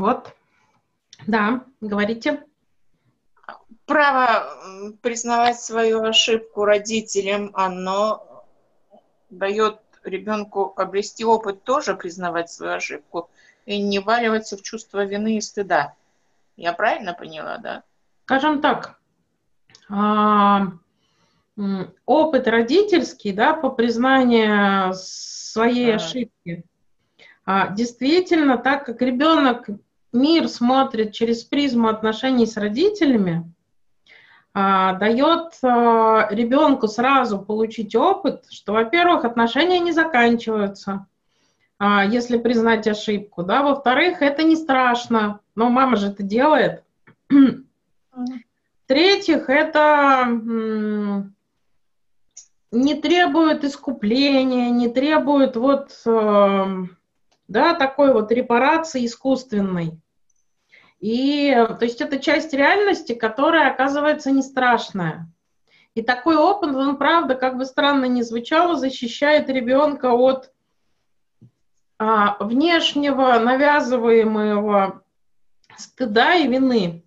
Вот. Да, говорите. Право признавать свою ошибку родителям, оно дает ребенку обрести опыт тоже признавать свою ошибку и не валиваться в чувство вины и стыда. Я правильно поняла, да? Скажем так, а, опыт родительский, да, по признанию своей ошибки, а, действительно, так как ребенок мир смотрит через призму отношений с родителями, а, дает а, ребенку сразу получить опыт, что, во-первых, отношения не заканчиваются, а, если признать ошибку, да, во-вторых, это не страшно, но мама же это делает. В-третьих, это не требует искупления, не требует вот, да, такой вот репарации искусственной. И, то есть, это часть реальности, которая оказывается не страшная. И такой опыт, он, правда, как бы странно ни звучало, защищает ребенка от а, внешнего навязываемого стыда и вины.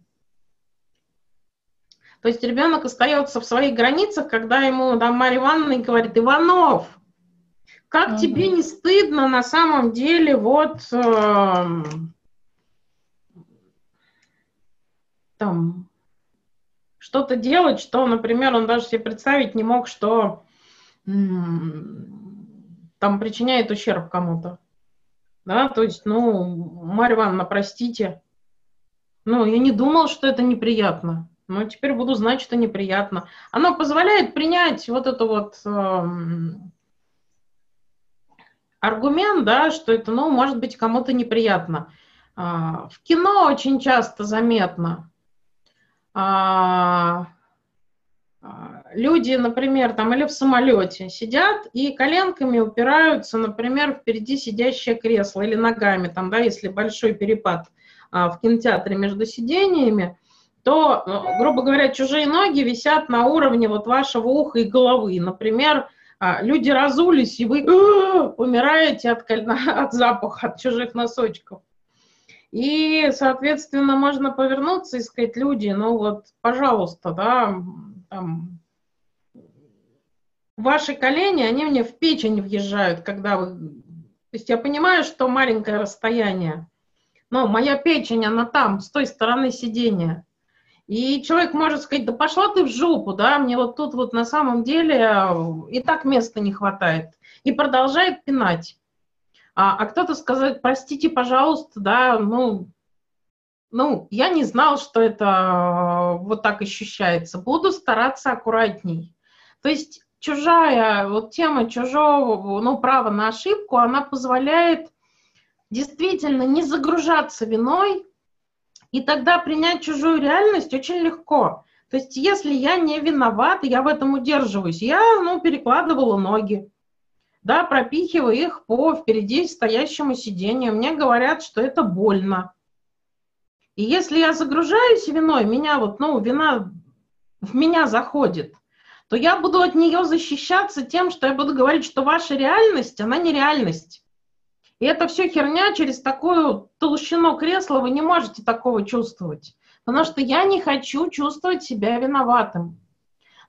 То есть ребенок остается в своих границах, когда ему там Марья Ивановна говорит, Иванов, как угу. тебе не стыдно на самом деле вот э, там что-то делать, что, например, он даже себе представить не мог, что там причиняет ущерб кому-то. Да, то есть, ну, Марья Ивановна, простите. Ну, я не думал, что это неприятно. Но теперь буду знать, что неприятно. Оно позволяет принять вот это вот э, аргумент, да, что это, ну, может быть, кому-то неприятно. А, в кино очень часто заметно, а, а, люди, например, там или в самолете сидят и коленками упираются, например, впереди сидящее кресло или ногами, там, да, если большой перепад в кинотеатре между сидениями, то, ну, грубо говоря, чужие ноги висят на уровне вот вашего уха и головы. Например, люди разулись, и вы умираете от, от запаха, от чужих носочков. И, соответственно, можно повернуться и сказать, люди, ну вот, пожалуйста, да, там, ваши колени, они мне в печень въезжают, когда вы... То есть я понимаю, что маленькое расстояние, но моя печень, она там, с той стороны сидения. И человек может сказать, да пошла ты в жопу, да, мне вот тут вот на самом деле и так места не хватает. И продолжает пинать а, а кто-то сказать, простите, пожалуйста, да, ну, ну, я не знал, что это э, вот так ощущается. Буду стараться аккуратней. То есть чужая, вот тема чужого, ну, права на ошибку, она позволяет действительно не загружаться виной, и тогда принять чужую реальность очень легко. То есть если я не виноват, я в этом удерживаюсь, я, ну, перекладывала ноги, да, пропихиваю их по впереди стоящему сидению. Мне говорят, что это больно. И если я загружаюсь виной, меня вот, ну, вина в меня заходит, то я буду от нее защищаться тем, что я буду говорить, что ваша реальность, она не реальность. И это все херня, через такую толщину кресла вы не можете такого чувствовать. Потому что я не хочу чувствовать себя виноватым.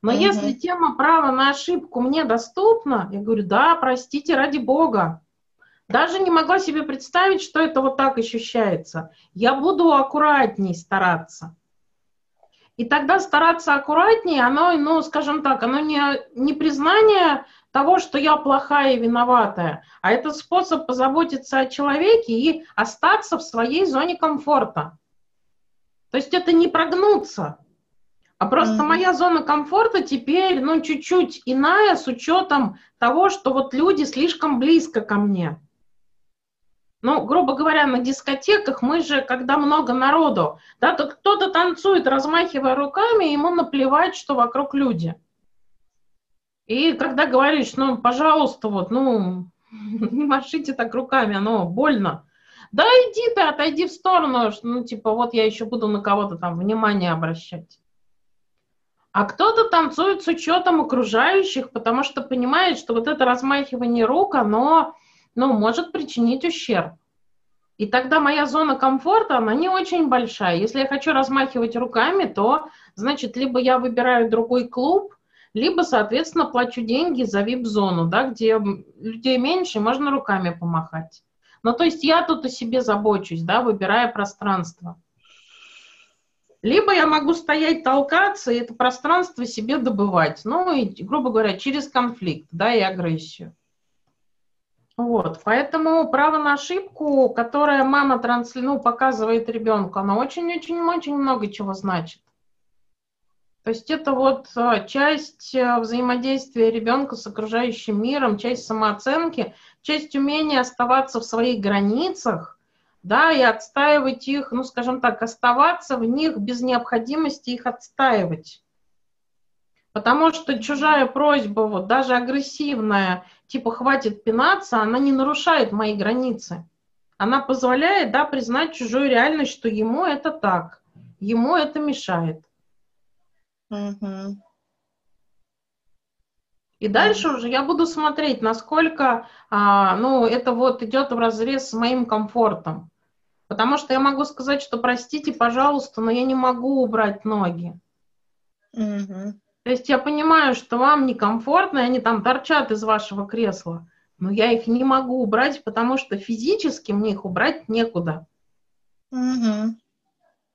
Но угу. если тема права на ошибку мне доступна, я говорю, да, простите, ради бога. Даже не могла себе представить, что это вот так ощущается. Я буду аккуратней стараться. И тогда стараться аккуратнее, оно, ну, скажем так, оно не, не признание того, что я плохая и виноватая, а это способ позаботиться о человеке и остаться в своей зоне комфорта. То есть это не прогнуться, а просто mm-hmm. моя зона комфорта теперь, ну, чуть-чуть иная с учетом того, что вот люди слишком близко ко мне. Ну, грубо говоря, на дискотеках мы же, когда много народу, да, то кто-то танцует, размахивая руками, ему наплевать, что вокруг люди. И когда говоришь, ну, пожалуйста, вот, ну, не машите так руками, оно больно. Да иди ты, отойди в сторону, ну, типа, вот я еще буду на кого-то там внимание обращать. А кто-то танцует с учетом окружающих, потому что понимает, что вот это размахивание рук, оно ну, может причинить ущерб. И тогда моя зона комфорта, она не очень большая. Если я хочу размахивать руками, то, значит, либо я выбираю другой клуб, либо, соответственно, плачу деньги за вип-зону, да, где людей меньше, можно руками помахать. Ну, то есть я тут о себе забочусь, да, выбирая пространство. Либо я могу стоять, толкаться и это пространство себе добывать. Ну, и, грубо говоря, через конфликт, да, и агрессию. Вот, поэтому право на ошибку, которое мама трансли, ну, показывает ребенку, оно очень-очень-очень много чего значит. То есть это вот а, часть а, взаимодействия ребенка с окружающим миром, часть самооценки, часть умения оставаться в своих границах, да, и отстаивать их, ну, скажем так, оставаться в них без необходимости их отстаивать. Потому что чужая просьба, вот даже агрессивная, типа хватит пинаться, она не нарушает мои границы. Она позволяет, да, признать чужую реальность, что ему это так, ему это мешает. Угу. И дальше уже я буду смотреть, насколько, а, ну, это вот идет в разрез с моим комфортом. Потому что я могу сказать, что простите, пожалуйста, но я не могу убрать ноги. Угу. То есть я понимаю, что вам некомфортно, и они там торчат из вашего кресла, но я их не могу убрать, потому что физически мне их убрать некуда. Угу.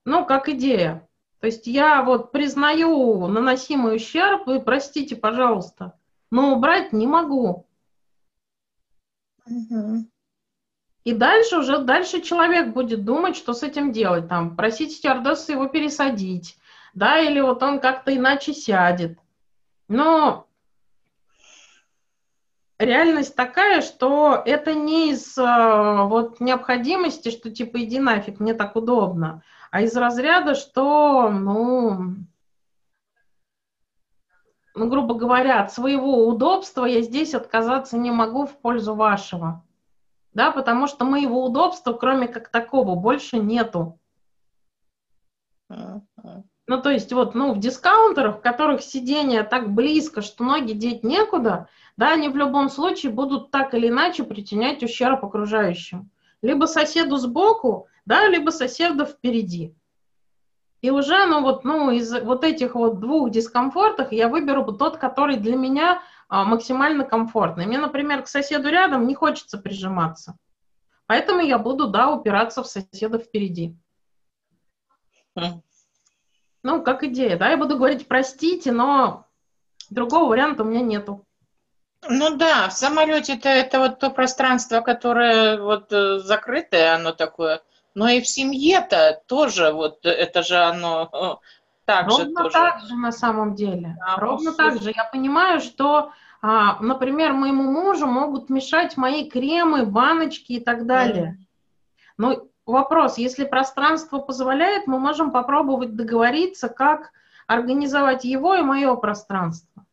Ну, как идея. То есть я вот признаю наносимый ущерб, и простите, пожалуйста, но убрать не могу. Угу. И дальше уже, дальше человек будет думать, что с этим делать, там, просить стюардессу его пересадить, да, или вот он как-то иначе сядет. Но реальность такая, что это не из э, вот необходимости, что типа иди нафиг, мне так удобно, а из разряда, что, ну, ну, грубо говоря, от своего удобства я здесь отказаться не могу в пользу вашего. Да, потому что моего удобства, кроме как такого, больше нету. Ну, то есть вот, ну, в дискаунтерах, в которых сиденье так близко, что ноги деть некуда, да, они в любом случае будут так или иначе причинять ущерб окружающим. Либо соседу сбоку, да, либо соседу впереди. И уже, ну вот, ну, из вот этих вот двух дискомфортов я выберу тот, который для меня а, максимально комфортный. Мне, например, к соседу рядом не хочется прижиматься. Поэтому я буду, да, упираться в соседа впереди. Хм. Ну, как идея, да, я буду говорить, простите, но другого варианта у меня нету. Ну да, в самолете-то это вот то пространство, которое вот э, закрытое, оно такое. Но и в семье-то тоже вот это же оно э, так Ровно же тоже. так же на самом деле. Да, Ровно так же. Я понимаю, что, а, например, моему мужу могут мешать мои кремы, баночки и так далее. Mm. Но вопрос, если пространство позволяет, мы можем попробовать договориться, как организовать его и мое пространство.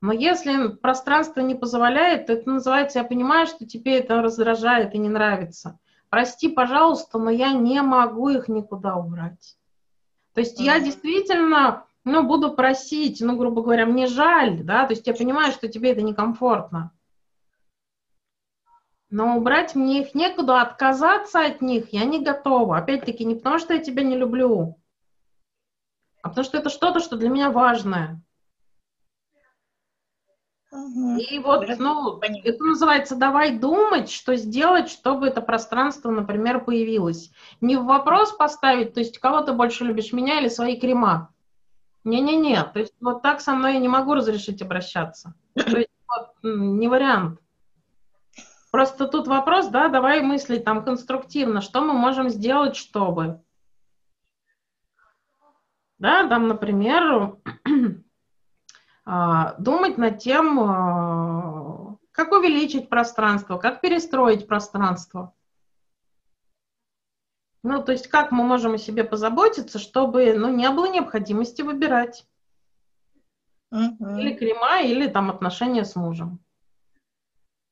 Но если пространство не позволяет, то это называется, я понимаю, что тебе это раздражает и не нравится. Прости, пожалуйста, но я не могу их никуда убрать. То есть mm-hmm. я действительно, ну, буду просить, ну, грубо говоря, мне жаль, да, то есть я понимаю, что тебе это некомфортно. Но убрать мне их некуда, отказаться от них я не готова. Опять-таки, не потому что я тебя не люблю, а потому что это что-то, что для меня важное. Угу. И вот, ну, это называется «давай думать, что сделать, чтобы это пространство, например, появилось». Не в вопрос поставить, то есть кого ты больше любишь, меня или свои крема. Не-не-не, то есть вот так со мной я не могу разрешить обращаться. То есть вот, не вариант. Просто тут вопрос, да, давай мыслить там конструктивно, что мы можем сделать, чтобы. Да, там, например, думать над тем, а, как увеличить пространство, как перестроить пространство. Ну, то есть как мы можем о себе позаботиться, чтобы ну, не было необходимости выбирать. Uh-huh. Или крема, или там отношения с мужем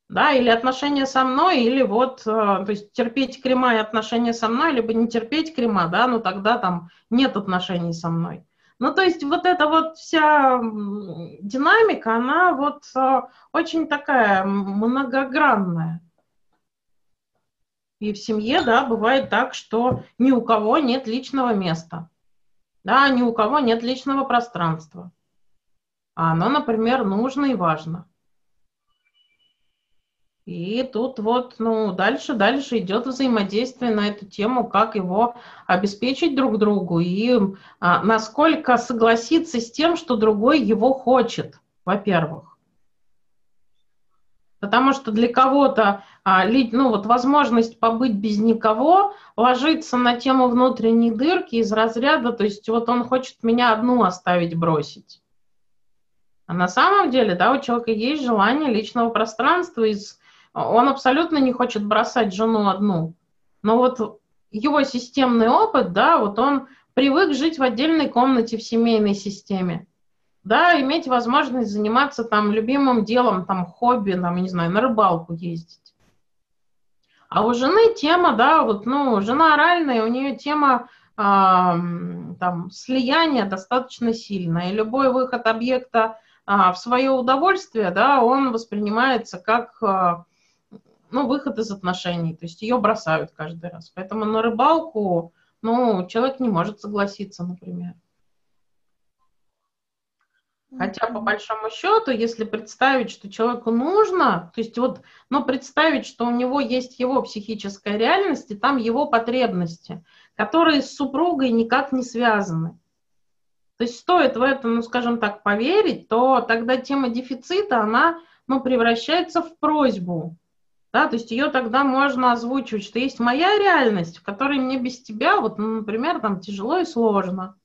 да, или отношения со мной, или вот, э, то есть терпеть крема и отношения со мной, либо не терпеть крема, да, ну тогда там нет отношений со мной. Ну, то есть вот эта вот вся динамика, она вот э, очень такая многогранная. И в семье, да, бывает так, что ни у кого нет личного места. Да, ни у кого нет личного пространства. А оно, например, нужно и важно. И тут вот, ну, дальше, дальше идет взаимодействие на эту тему, как его обеспечить друг другу и а, насколько согласиться с тем, что другой его хочет, во-первых. Потому что для кого-то а, ну, вот возможность побыть без никого ложится на тему внутренней дырки из разряда, то есть вот он хочет меня одну оставить, бросить. А на самом деле, да, у человека есть желание личного пространства из он абсолютно не хочет бросать жену одну. Но вот его системный опыт, да, вот он привык жить в отдельной комнате в семейной системе. Да, иметь возможность заниматься там любимым делом, там хобби, там, не знаю, на рыбалку ездить. А у жены тема, да, вот, ну, жена оральная, у нее тема э, там слияния достаточно сильная. И любой выход объекта э, в свое удовольствие, да, он воспринимается как э, ну, выход из отношений, то есть ее бросают каждый раз. Поэтому на рыбалку, ну, человек не может согласиться, например. Хотя, по большому счету, если представить, что человеку нужно, то есть вот, ну, представить, что у него есть его психическая реальность, и там его потребности, которые с супругой никак не связаны. То есть стоит в это, ну, скажем так, поверить, то тогда тема дефицита, она, ну, превращается в просьбу. Да, то есть ее тогда можно озвучивать, что есть моя реальность, в которой мне без тебя, вот, ну, например, там тяжело и сложно.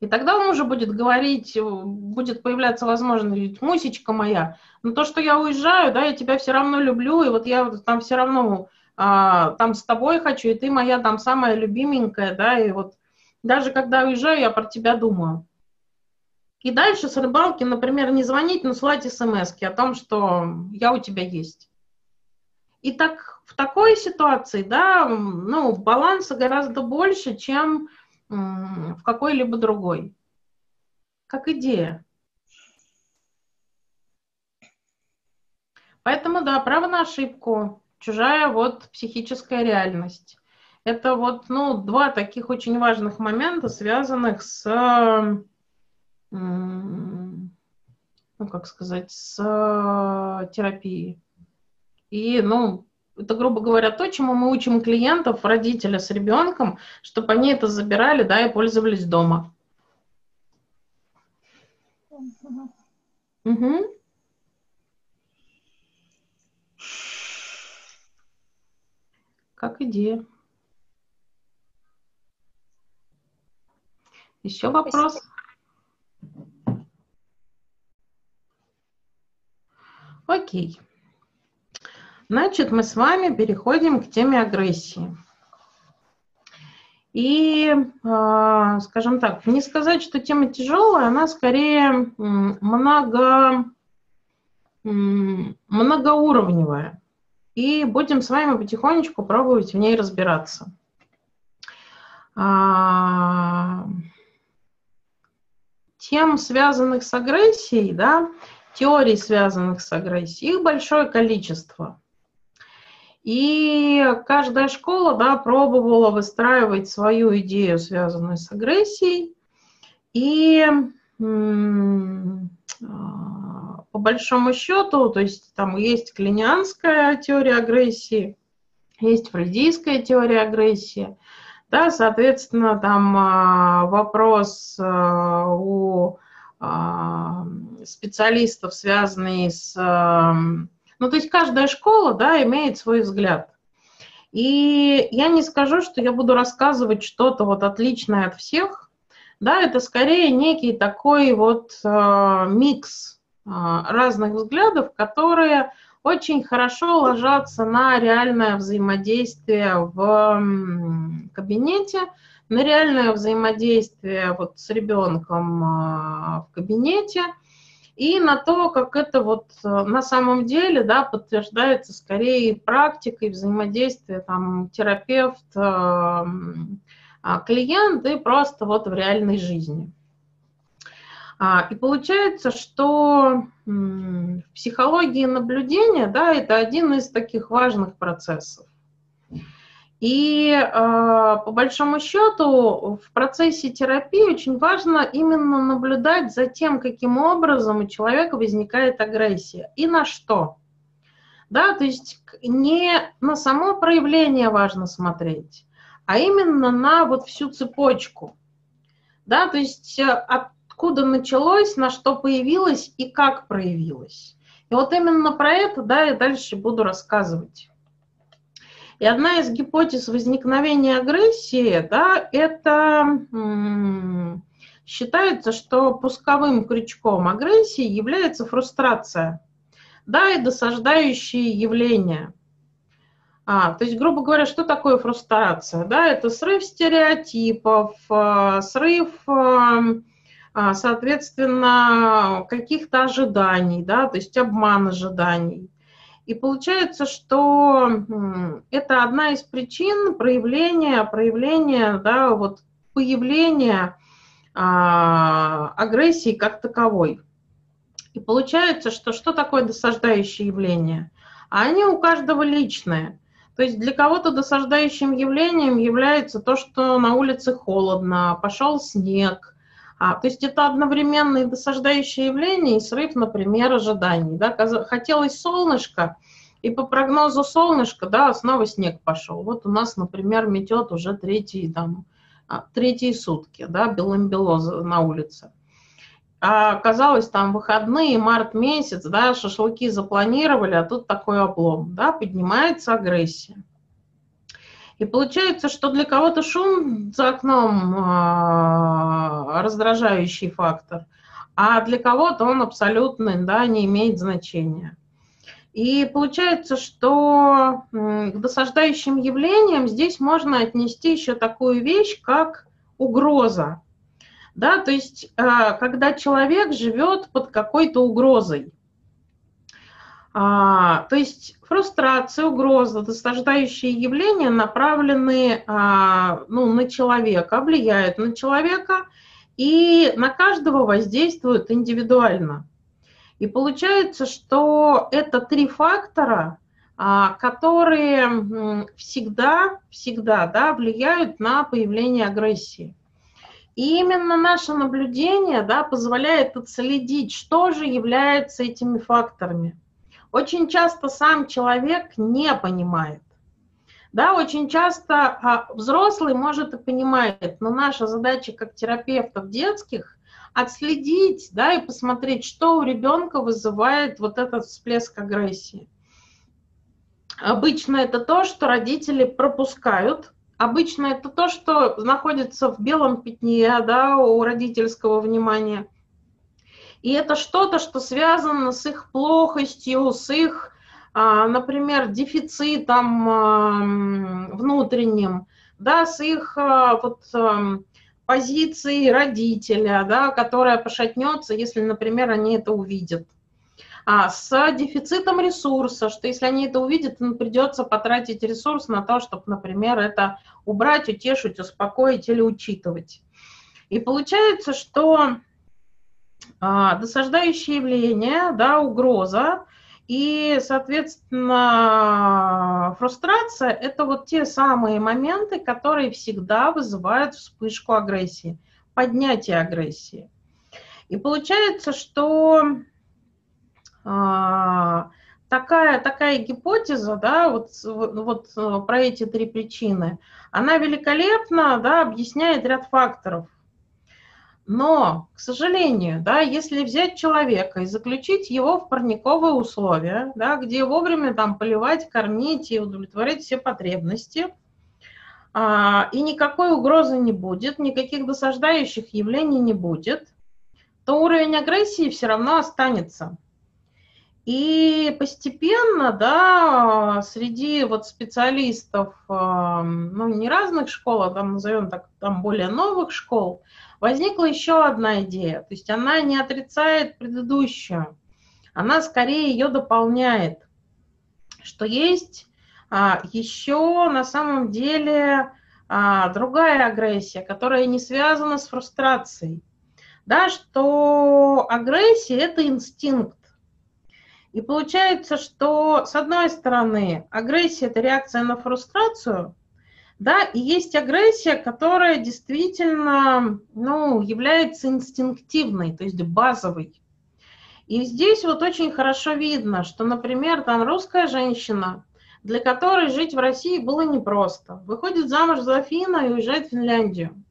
И тогда он уже будет говорить, будет появляться возможность, мусечка моя, но то, что я уезжаю, да, я тебя все равно люблю, и вот я там все равно а, там с тобой хочу, и ты моя там самая любименькая, да, и вот даже когда уезжаю, я про тебя думаю. И дальше с рыбалки, например, не звонить, но слать смс о том, что я у тебя есть. И так в такой ситуации, да, ну, баланса гораздо больше, чем в какой-либо другой. Как идея. Поэтому, да, право на ошибку, чужая вот психическая реальность. Это вот, ну, два таких очень важных момента, связанных с, ну, как сказать, с терапией. И, ну, это, грубо говоря, то, чему мы учим клиентов, родителя с ребенком, чтобы они это забирали, да, и пользовались дома. Угу. Угу. Как идея. Еще вопрос? Окей. Значит, мы с вами переходим к теме агрессии. И, а, скажем так, не сказать, что тема тяжелая, она скорее много, многоуровневая. И будем с вами потихонечку пробовать в ней разбираться. А, тем, связанных с агрессией, да, теорий, связанных с агрессией, их большое количество. И каждая школа да, пробовала выстраивать свою идею, связанную с агрессией. И а, по большому счету, то есть там есть клинианская теория агрессии, есть фрейдийская теория агрессии. Да, соответственно, там а, вопрос а, у специалистов, связанный с ну, то есть каждая школа, да, имеет свой взгляд. И я не скажу, что я буду рассказывать что-то вот отличное от всех, да, это скорее некий такой вот э, микс э, разных взглядов, которые очень хорошо ложатся на реальное взаимодействие в кабинете, на реальное взаимодействие вот с ребенком э, в кабинете – и на то, как это вот э, на самом деле да, подтверждается скорее практикой взаимодействия там, терапевт, э, а, клиент и просто вот в реальной жизни. А, и получается, что в психологии наблюдения да, это один из таких важных процессов. И э, по большому счету в процессе терапии очень важно именно наблюдать за тем, каким образом у человека возникает агрессия и на что. Да, то есть не на само проявление важно смотреть, а именно на вот всю цепочку. Да, то есть э, откуда началось, на что появилось и как проявилось. И вот именно про это, да, я дальше буду рассказывать. И одна из гипотез возникновения агрессии, да, это считается, что пусковым крючком агрессии является фрустрация, да, и досаждающие явления. А, то есть, грубо говоря, что такое фрустрация? Да, это срыв стереотипов, а, срыв, а, а, соответственно, каких-то ожиданий, да, то есть обман ожиданий. И получается, что это одна из причин проявления, проявления, да, вот появления а, агрессии как таковой. И получается, что что такое досаждающее явление? А они у каждого личные. То есть для кого-то досаждающим явлением является то, что на улице холодно, пошел снег, а, то есть это одновременное досаждающее явление и срыв, например, ожиданий. Да? Хотелось солнышко, и по прогнозу солнышко, да, снова снег пошел. Вот у нас, например, метет уже третий, там, а, третьи сутки, да, белым-бело на улице. А оказалось, там выходные, март месяц, да, шашлыки запланировали, а тут такой облом, да, поднимается агрессия. И получается, что для кого-то шум за окном э, раздражающий фактор, а для кого-то он абсолютно да, не имеет значения. И получается, что к досаждающим явлениям здесь можно отнести еще такую вещь, как угроза. Да, то есть, э, когда человек живет под какой-то угрозой. А, то есть фрустрация, угроза, досаждающие явления направлены а, ну, на человека, влияют на человека и на каждого воздействуют индивидуально. И получается, что это три фактора, а, которые всегда, всегда да, влияют на появление агрессии. И именно наше наблюдение да, позволяет отследить, что же является этими факторами – очень часто сам человек не понимает. Да, очень часто а, взрослый, может, и понимает, но наша задача как терапевтов детских отследить, да, и посмотреть, что у ребенка вызывает вот этот всплеск агрессии. Обычно это то, что родители пропускают, обычно это то, что находится в белом пятне, да, у родительского внимания. И это что-то, что связано с их плохостью, с их, а, например, дефицитом а, внутренним, да, с их а, вот, позицией родителя, да, которая пошатнется, если, например, они это увидят. А, с дефицитом ресурса, что если они это увидят, им придется потратить ресурс на то, чтобы, например, это убрать, утешить, успокоить или учитывать. И получается, что досаждающее явление, да, угроза, и, соответственно, фрустрация – это вот те самые моменты, которые всегда вызывают вспышку агрессии, поднятие агрессии. И получается, что а, такая, такая гипотеза, да, вот, вот про эти три причины, она великолепно да, объясняет ряд факторов. Но, к сожалению, да, если взять человека и заключить его в парниковые условия, да, где вовремя там поливать, кормить и удовлетворять все потребности, а, и никакой угрозы не будет, никаких досаждающих явлений не будет, то уровень агрессии все равно останется. И постепенно, да, среди вот специалистов, ну, не разных школ, а там, назовем так, там более новых школ, возникла еще одна идея. То есть она не отрицает предыдущую, она скорее ее дополняет, что есть а, еще на самом деле а, другая агрессия, которая не связана с фрустрацией. Да, что агрессия – это инстинкт. И получается, что с одной стороны агрессия – это реакция на фрустрацию, Да, и есть агрессия, которая действительно ну, является инстинктивной, то есть базовой. И здесь вот очень хорошо видно, что, например, там русская женщина, для которой жить в России было непросто, выходит замуж за Фина и уезжает в Финляндию,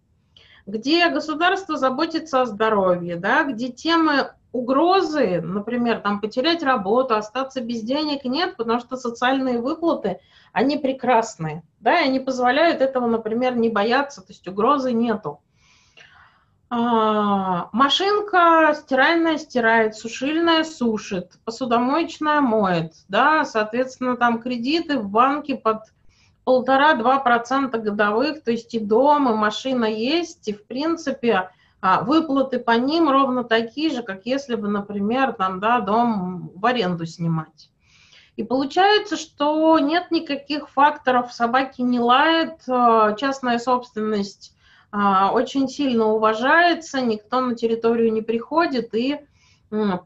где государство заботится о здоровье, да, где темы угрозы, например, там потерять работу, остаться без денег нет, потому что социальные выплаты, они прекрасные, да, и они позволяют этого, например, не бояться, то есть угрозы нету. А, машинка стиральная стирает, сушильная сушит, посудомоечная моет, да, соответственно, там кредиты в банке под полтора-два процента годовых, то есть и дом, и машина есть, и в принципе выплаты по ним ровно такие же, как если бы, например, там, да, дом в аренду снимать. И получается, что нет никаких факторов, собаки не лают, э, частная собственность э, очень сильно уважается, никто на территорию не приходит, и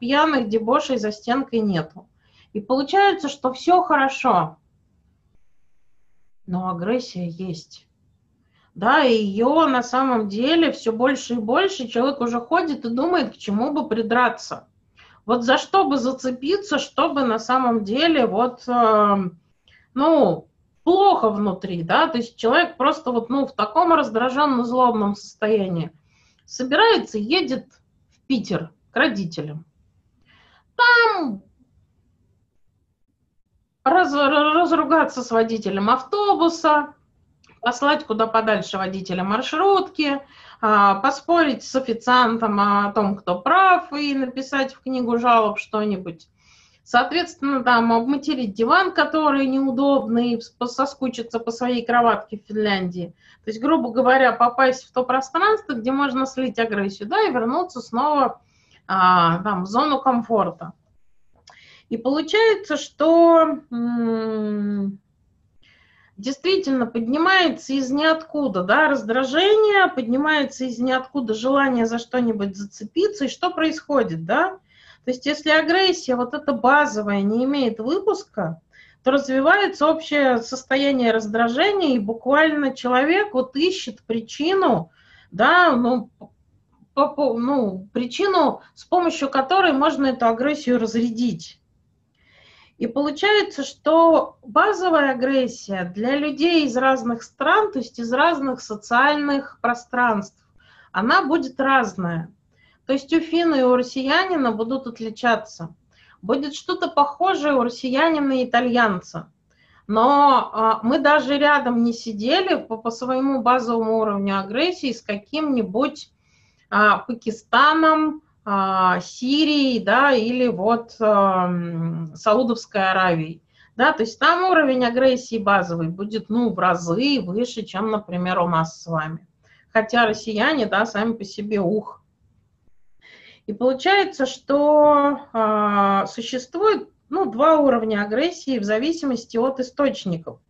пьяных дебошей за стенкой нету. И получается, что все хорошо, но агрессия есть да, и ее на самом деле все больше и больше человек уже ходит и думает, к чему бы придраться. Вот за что бы зацепиться, чтобы на самом деле вот, э, ну, плохо внутри, да, то есть человек просто вот, ну, в таком раздраженном, злобном состоянии собирается, едет в Питер к родителям. Там раз, разругаться с водителем автобуса, послать куда подальше водителя маршрутки, а, поспорить с официантом о том, кто прав, и написать в книгу жалоб что-нибудь. Соответственно, там обматерить диван, который неудобный, соскучиться по своей кроватке в Финляндии. То есть, грубо говоря, попасть в то пространство, где можно слить агрессию, да, и вернуться снова а, там, в зону комфорта. И получается, что м- действительно поднимается из ниоткуда, да, раздражение, поднимается из ниоткуда желание за что-нибудь зацепиться, и что происходит, да? То есть если агрессия, вот эта базовая, не имеет выпуска, то развивается общее состояние раздражения, и буквально человек вот ищет причину, да, ну, по, ну, причину, с помощью которой можно эту агрессию разрядить. И получается, что базовая агрессия для людей из разных стран, то есть из разных социальных пространств, она будет разная. То есть у финна и у россиянина будут отличаться. Будет что-то похожее у россиянина и итальянца. Но а, мы даже рядом не сидели по, по своему базовому уровню агрессии с каким-нибудь а, Пакистаном, а, Сирии, да, или вот Саудовской Аравии. Да, то есть там уровень агрессии базовый будет, ну, в разы выше, чем, например, у нас с вами. Хотя россияне, да, сами по себе ух. И получается, что э, существует, ну, два уровня агрессии в зависимости от источников.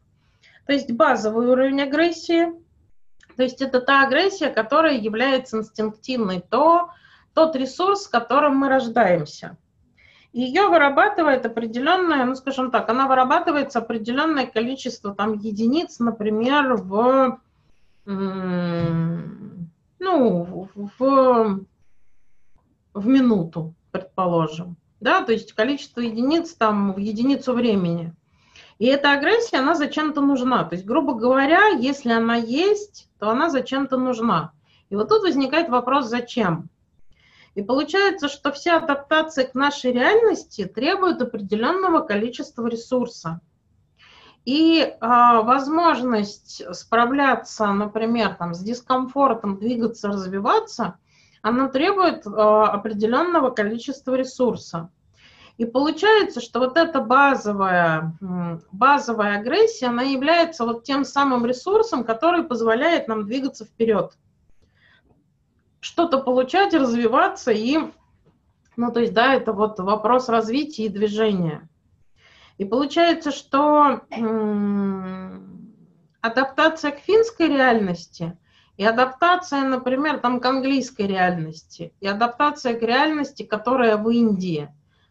То есть базовый уровень агрессии, то есть это та агрессия, которая является инстинктивной, то, тот ресурс, с которым мы рождаемся. Ее вырабатывает определенное, ну скажем так, она вырабатывается определенное количество там единиц, например, в, ну, в, в минуту, предположим. Да, то есть количество единиц там в единицу времени. И эта агрессия, она зачем-то нужна. То есть, грубо говоря, если она есть, то она зачем-то нужна. И вот тут возникает вопрос, зачем? И получается, что вся адаптация к нашей реальности требует определенного количества ресурса. И э, возможность справляться, например, там, с дискомфортом, двигаться, развиваться, она требует э, определенного количества ресурса. И получается, что вот эта базовая, базовая агрессия, она является вот тем самым ресурсом, который позволяет нам двигаться вперед что-то получать, развиваться и, ну, то есть, да, это вот вопрос развития и движения. И получается, что адаптация к финской реальности и адаптация, например, там к английской реальности, и адаптация к реальности, которая в Индии,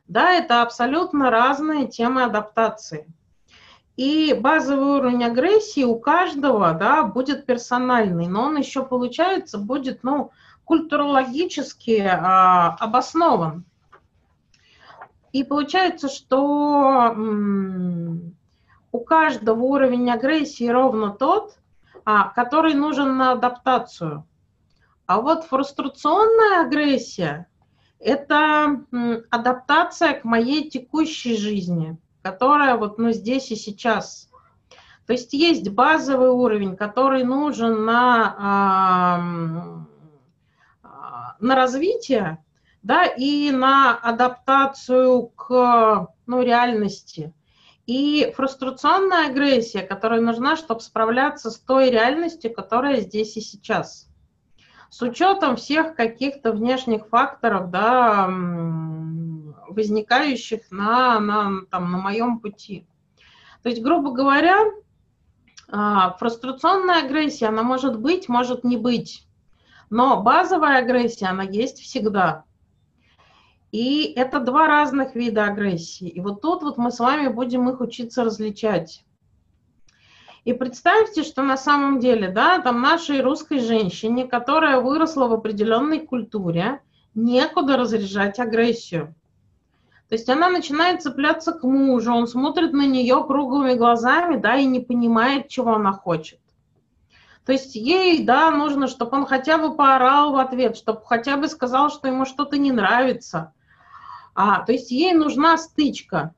да, это абсолютно разные темы адаптации. И базовый уровень агрессии у каждого, да, будет персональный, но он еще, получается, будет, ну, культурологически а, обоснован. И получается, что у каждого уровень агрессии ровно тот, а, который нужен на адаптацию. А вот фрустрационная агрессия – это адаптация к моей текущей жизни, которая вот ну, здесь и сейчас. То есть есть базовый уровень, который нужен на на развитие, да, и на адаптацию к ну, реальности. И фрустрационная агрессия, которая нужна, чтобы справляться с той реальностью, которая здесь и сейчас. С учетом всех каких-то внешних факторов, да, возникающих на, на, там, на моем пути. То есть, грубо говоря, а, фрустрационная агрессия, она может быть, может не быть. Но базовая агрессия, она есть всегда. И это два разных вида агрессии. И вот тут вот мы с вами будем их учиться различать. И представьте, что на самом деле, да, там нашей русской женщине, которая выросла в определенной культуре, некуда разряжать агрессию. То есть она начинает цепляться к мужу, он смотрит на нее круглыми глазами, да, и не понимает, чего она хочет. То есть ей, да, нужно, чтобы он хотя бы поорал в ответ, чтобы хотя бы сказал, что ему что-то не нравится. А, то есть ей нужна стычка.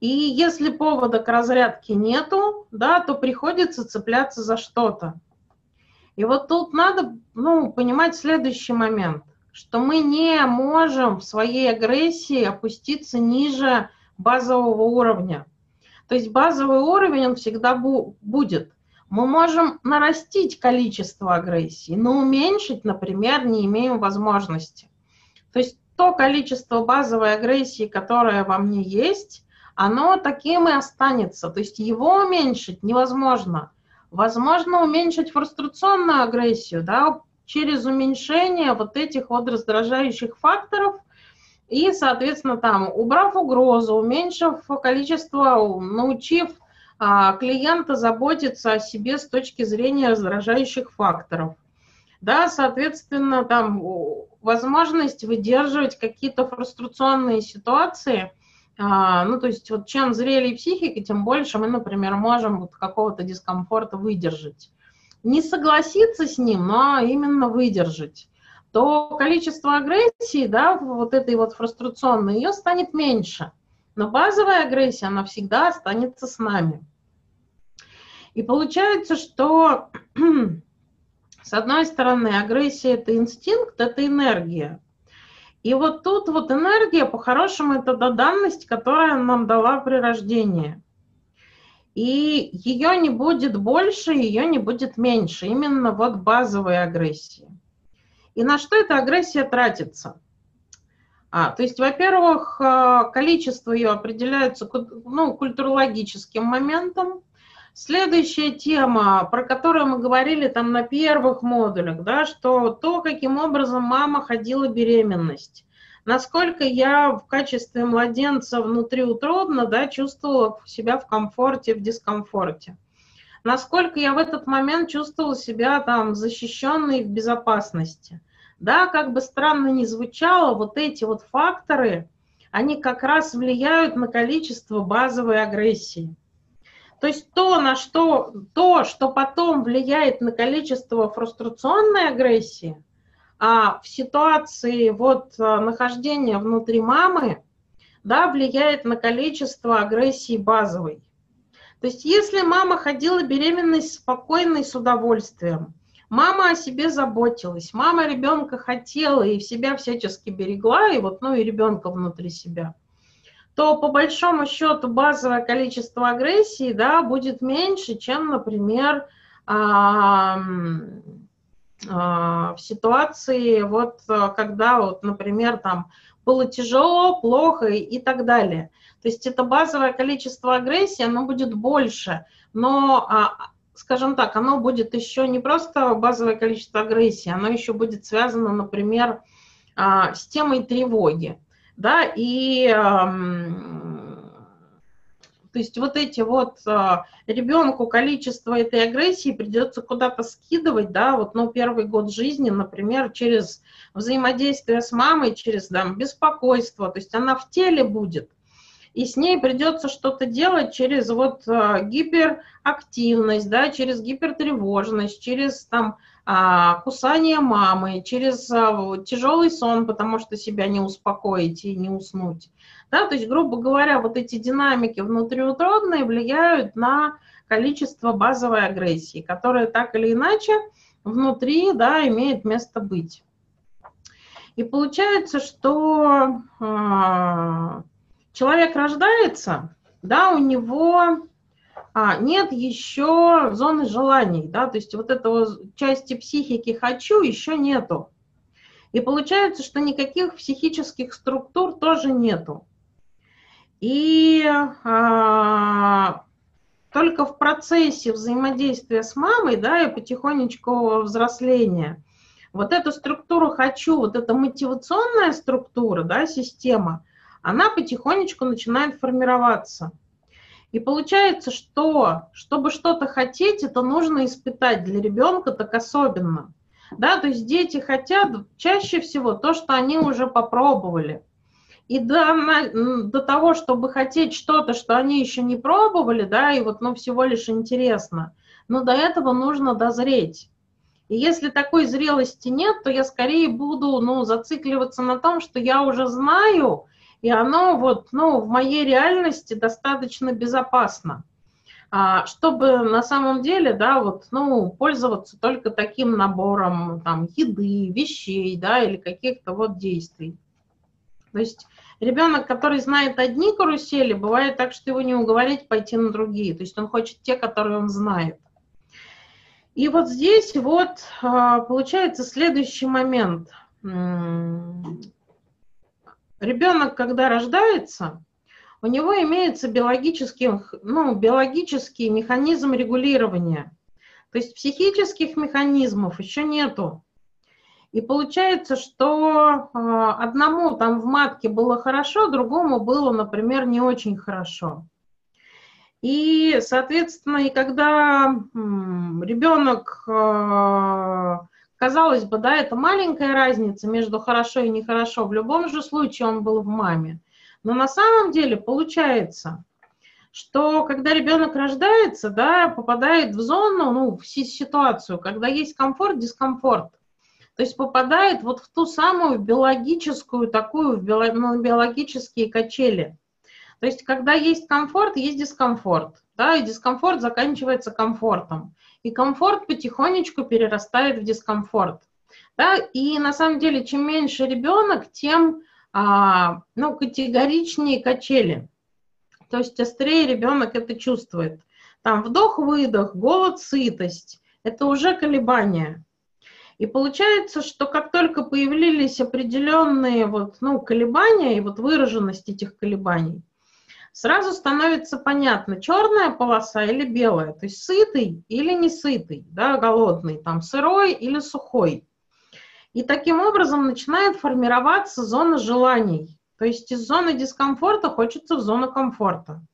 И если повода к разрядке нету, да, то приходится цепляться за что-то. И вот тут надо ну, понимать следующий момент, что мы не можем в своей агрессии опуститься ниже базового уровня. То есть базовый уровень, он всегда бу- будет. Мы можем нарастить количество агрессии, но уменьшить, например, не имеем возможности. То есть то количество базовой агрессии, которое во мне есть, оно таким и останется. То есть его уменьшить невозможно. Возможно уменьшить фрустрационную агрессию да, через уменьшение вот этих вот раздражающих факторов и, соответственно, там, убрав угрозу, уменьшив количество, научив клиента заботиться о себе с точки зрения раздражающих факторов. Да, соответственно, там возможность выдерживать какие-то фрустрационные ситуации. А, ну, то есть вот чем зрелее психика, тем больше мы, например, можем вот какого-то дискомфорта выдержать. Не согласиться с ним, но именно выдержать то количество агрессии, да, вот этой вот фрустрационной, ее станет меньше – но базовая агрессия, она всегда останется с нами. И получается, что с одной стороны агрессия – это инстинкт, это энергия. И вот тут вот энергия, по-хорошему, это данность, которая нам дала при рождении. И ее не будет больше, ее не будет меньше. Именно вот базовой агрессии. И на что эта агрессия тратится? А, то есть, во-первых, э, количество ее определяется ну, культурологическим моментом. Следующая тема, про которую мы говорили там на первых модулях, да, что то, каким образом мама ходила беременность. Насколько я в качестве младенца внутриутробно да, чувствовала себя в комфорте, в дискомфорте. Насколько я в этот момент чувствовала себя там защищенной в безопасности – да, как бы странно ни звучало, вот эти вот факторы, они как раз влияют на количество базовой агрессии. То есть то, на что, то, что потом влияет на количество фрустрационной агрессии, а в ситуации вот э, нахождения внутри мамы, да, влияет на количество агрессии базовой. То есть если мама ходила беременность спокойной, с удовольствием, Мама о себе заботилась, мама ребенка хотела и в себя всячески берегла, и вот, ну и ребенка внутри себя то по большому счету базовое количество агрессии да, будет меньше, чем, например, а, а, в ситуации, вот, когда, вот, например, там было тяжело, плохо и, и так далее. То есть это базовое количество агрессии, оно будет больше, но а, скажем так, оно будет еще не просто базовое количество агрессии, оно еще будет связано, например, а, с темой тревоги. Да, и То есть вот эти вот а, ребенку количество этой агрессии придется куда-то скидывать, да, вот, ну, первый год жизни, например, через взаимодействие с мамой, через, там, беспокойство, то есть она в теле будет, и с ней придется что-то делать через вот а, гиперактивность, да, через гипертревожность, через там кусание мамы, через а, тяжелый сон, потому что себя не успокоить и не уснуть. Да, то есть, грубо говоря, вот эти динамики внутриутробные влияют на количество базовой агрессии, которая так или иначе внутри да, имеет место быть. И получается, что э, человек рождается, да, у него а, нет еще зоны желаний, да, то есть вот этого части психики «хочу» еще нету. И получается, что никаких психических структур тоже нету. И а, только в процессе взаимодействия с мамой, да, и потихонечку взросления, вот эту структуру «хочу», вот эта мотивационная структура, да, система, она потихонечку начинает формироваться – и получается, что чтобы что-то хотеть, это нужно испытать для ребенка так особенно. Да, то есть дети хотят чаще всего то, что они уже попробовали. И до, до того, чтобы хотеть что-то, что они еще не пробовали, да, и вот, ну, всего лишь интересно, но до этого нужно дозреть. И если такой зрелости нет, то я скорее буду, ну, зацикливаться на том, что я уже знаю, и оно вот, ну, в моей реальности достаточно безопасно, а, чтобы на самом деле, да, вот, ну, пользоваться только таким набором, там, еды, вещей, да, или каких-то вот действий. То есть ребенок, который знает одни карусели, бывает так, что его не уговорить пойти на другие. То есть он хочет те, которые он знает. И вот здесь вот а, получается следующий момент ребенок, когда рождается, у него имеется биологический, ну, биологический механизм регулирования. То есть психических механизмов еще нету. И получается, что э, одному там в матке было хорошо, другому было, например, не очень хорошо. И, соответственно, и когда ребенок э, Казалось бы, да, это маленькая разница между хорошо и нехорошо. В любом же случае он был в маме. Но на самом деле получается, что когда ребенок рождается, да, попадает в зону, ну, в ситуацию, когда есть комфорт, дискомфорт. То есть попадает вот в ту самую биологическую такую, в ну, биологические качели. То есть когда есть комфорт, есть дискомфорт. Да, и дискомфорт заканчивается комфортом и комфорт потихонечку перерастает в дискомфорт. Да? И на самом деле, чем меньше ребенок, тем а, ну, категоричнее качели. То есть острее ребенок это чувствует. Там вдох-выдох, голод, сытость – это уже колебания. И получается, что как только появились определенные вот, ну, колебания и вот выраженность этих колебаний – сразу становится понятно, черная полоса или белая, то есть сытый или не сытый, да, голодный, там сырой или сухой. И таким образом начинает формироваться зона желаний. То есть из зоны дискомфорта хочется в зону комфорта.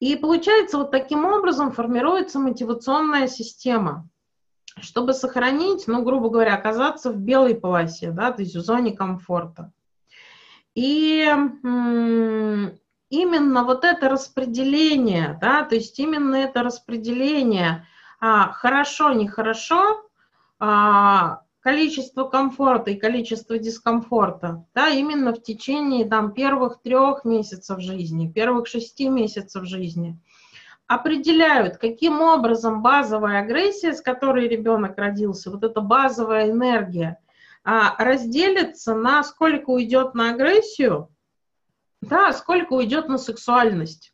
И получается, вот таким образом формируется мотивационная система, чтобы сохранить, ну, грубо говоря, оказаться в белой полосе, да, то есть в зоне комфорта. И именно вот это распределение, да, то есть именно это распределение а, хорошо, нехорошо, а, количество комфорта и количество дискомфорта, да, именно в течение там первых трех месяцев жизни, первых шести месяцев жизни. Определяют, каким образом базовая агрессия, с которой ребенок родился, вот эта базовая энергия, а, разделится на сколько уйдет на агрессию, да, сколько уйдет на сексуальность.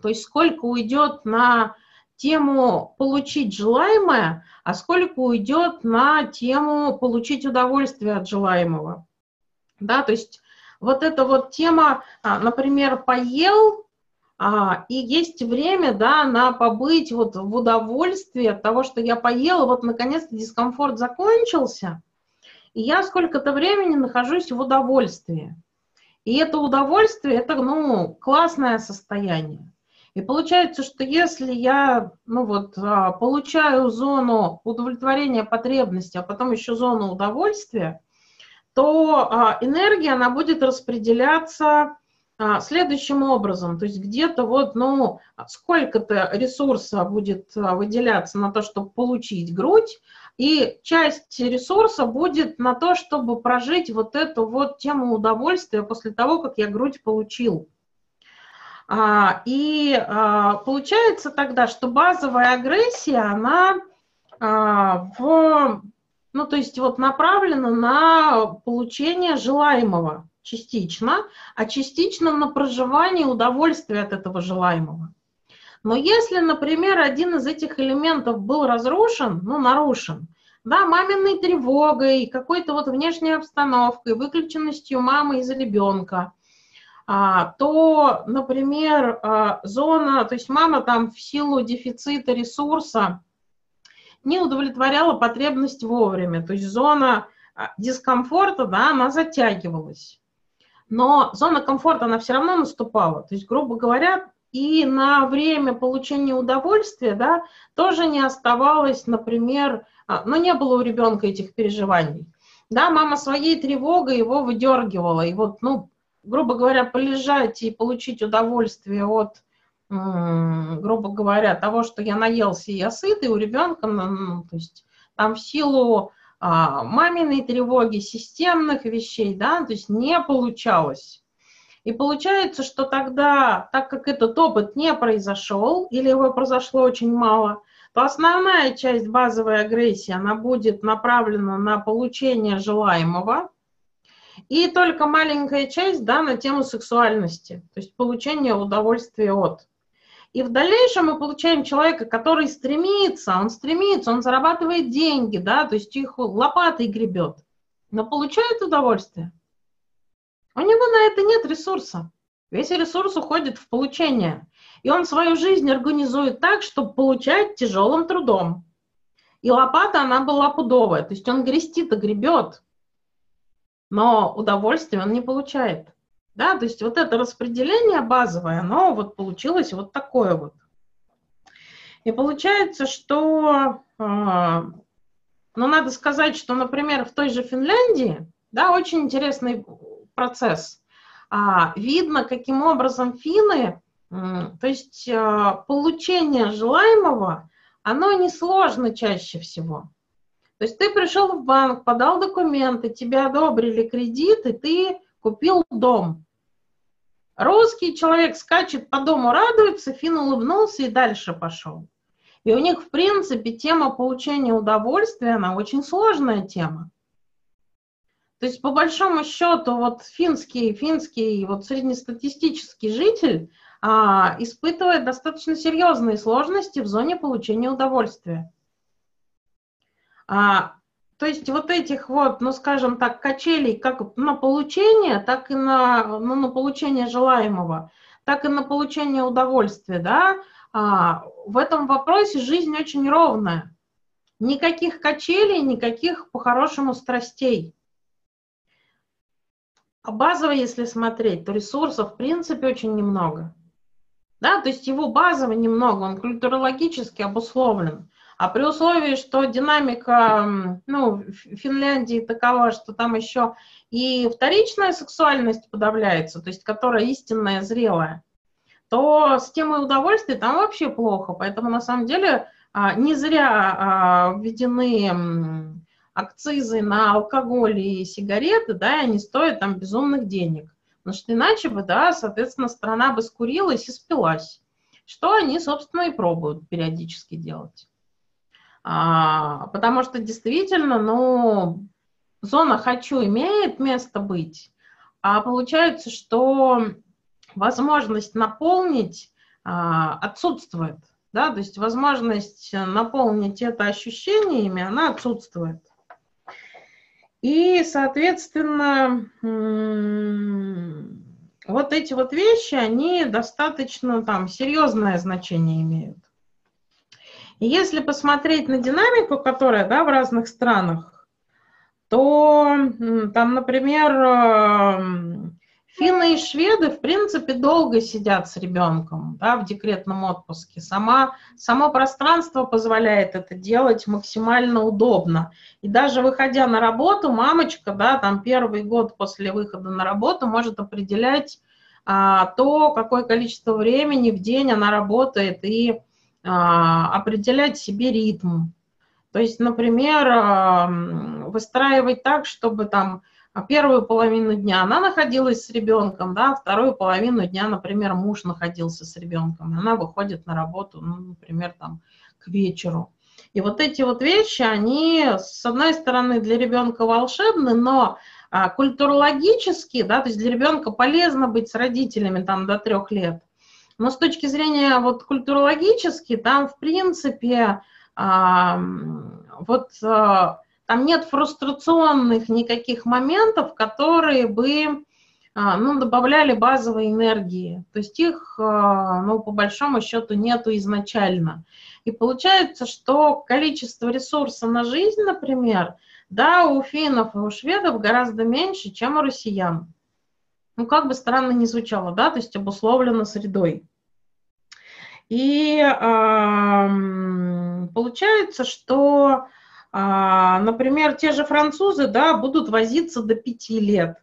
То есть сколько уйдет на тему получить желаемое, а сколько уйдет на тему получить удовольствие от желаемого. Да, то есть вот эта вот тема, а, например, поел, а, и есть время, да, на побыть вот в удовольствии от того, что я поела, вот наконец-то дискомфорт закончился, и я сколько-то времени нахожусь в удовольствии. И это удовольствие, это, ну, классное состояние. И получается, что если я, ну вот, а, получаю зону удовлетворения потребности, а потом еще зону удовольствия, то а, энергия, она будет распределяться а, следующим образом. То есть где-то вот, ну, сколько-то ресурса будет выделяться на то, чтобы получить грудь, и часть ресурса будет на то, чтобы прожить вот эту вот тему удовольствия после того, как я грудь получил. А, и а, получается тогда, что базовая агрессия, она а, в, ну, то есть вот направлена на получение желаемого частично, а частично на проживание удовольствия от этого желаемого. Но если, например, один из этих элементов был разрушен, ну, нарушен, да, маминой тревогой, какой-то вот внешней обстановкой, выключенностью мамы из ребенка, а, то, например, а, зона, то есть мама там в силу дефицита ресурса не удовлетворяла потребность вовремя, то есть зона а, дискомфорта, да, она затягивалась. Но зона комфорта, она все равно наступала. То есть, грубо говоря, и на время получения удовольствия, да, тоже не оставалось, например, ну, не было у ребенка этих переживаний. Да, мама своей тревогой его выдергивала, и вот, ну, грубо говоря, полежать и получить удовольствие от, грубо говоря, того, что я наелся и я сыт, и у ребенка, ну, то есть там в силу а, маминой тревоги, системных вещей, да, то есть не получалось. И получается, что тогда, так как этот опыт не произошел, или его произошло очень мало, то основная часть базовой агрессии, она будет направлена на получение желаемого, и только маленькая часть да, на тему сексуальности, то есть получение удовольствия от. И в дальнейшем мы получаем человека, который стремится, он стремится, он зарабатывает деньги, да, то есть их лопатой гребет, но получает удовольствие. У него на это нет ресурса. Весь ресурс уходит в получение. И он свою жизнь организует так, чтобы получать тяжелым трудом. И лопата, она была пудовая. То есть он грести-то гребет, но удовольствие он не получает. Да, то есть вот это распределение базовое, оно вот получилось вот такое вот. И получается, что, э, ну, надо сказать, что, например, в той же Финляндии, да, очень интересный процесс. А, видно, каким образом финны, то есть э, получение желаемого, оно несложно чаще всего. То есть ты пришел в банк, подал документы, тебе одобрили кредит, и ты купил дом. Русский человек скачет по дому, радуется, Фин улыбнулся и дальше пошел. И у них, в принципе, тема получения удовольствия, она очень сложная тема. То есть, по большому счету, вот финский, финский вот среднестатистический житель а, испытывает достаточно серьезные сложности в зоне получения удовольствия. А, то есть вот этих вот, ну скажем так, качелей как на получение, так и на, ну, на получение желаемого, так и на получение удовольствия, да, а, в этом вопросе жизнь очень ровная. Никаких качелей, никаких по-хорошему страстей. А базово, если смотреть, то ресурсов в принципе очень немного. Да, то есть его базово немного, он культурологически обусловлен. А при условии, что динамика ну, Финляндии такова, что там еще и вторичная сексуальность подавляется, то есть которая истинная, зрелая, то с темой удовольствия там вообще плохо. Поэтому на самом деле а, не зря а, введены акцизы на алкоголь и сигареты, да, и они стоят там безумных денег. Потому что иначе бы, да, соответственно, страна бы скурилась и спилась. Что они, собственно, и пробуют периодически делать. А, потому что действительно, ну, зона «хочу» имеет место быть, а получается, что возможность наполнить а, отсутствует. Да, то есть возможность наполнить это ощущениями, она отсутствует. И, соответственно, вот эти вот вещи, они достаточно там серьезное значение имеют. И если посмотреть на динамику, которая да, в разных странах, то там, например, эм, Финны и шведы, в принципе, долго сидят с ребенком да, в декретном отпуске. Сама, само пространство позволяет это делать максимально удобно. И даже выходя на работу, мамочка, да, там первый год после выхода на работу может определять а, то, какое количество времени в день она работает и а, определять себе ритм. То есть, например, а, выстраивать так, чтобы там первую половину дня она находилась с ребенком, да, вторую половину дня, например, муж находился с ребенком, она выходит на работу, ну, например, там, к вечеру. И вот эти вот вещи, они, с одной стороны, для ребенка волшебны, но а, культурологически, да, то есть для ребенка полезно быть с родителями там до трех лет. Но с точки зрения вот культурологически, там, в принципе, а, вот а, там нет фрустрационных никаких моментов, которые бы а, ну, добавляли базовой энергии. То есть их, а, ну, по большому счету, нету изначально. И получается, что количество ресурса на жизнь, например, да, у финнов и у шведов гораздо меньше, чем у россиян. Ну, как бы странно ни звучало, да, то есть обусловлено средой. И э, получается, что например, те же французы, да, будут возиться до пяти лет.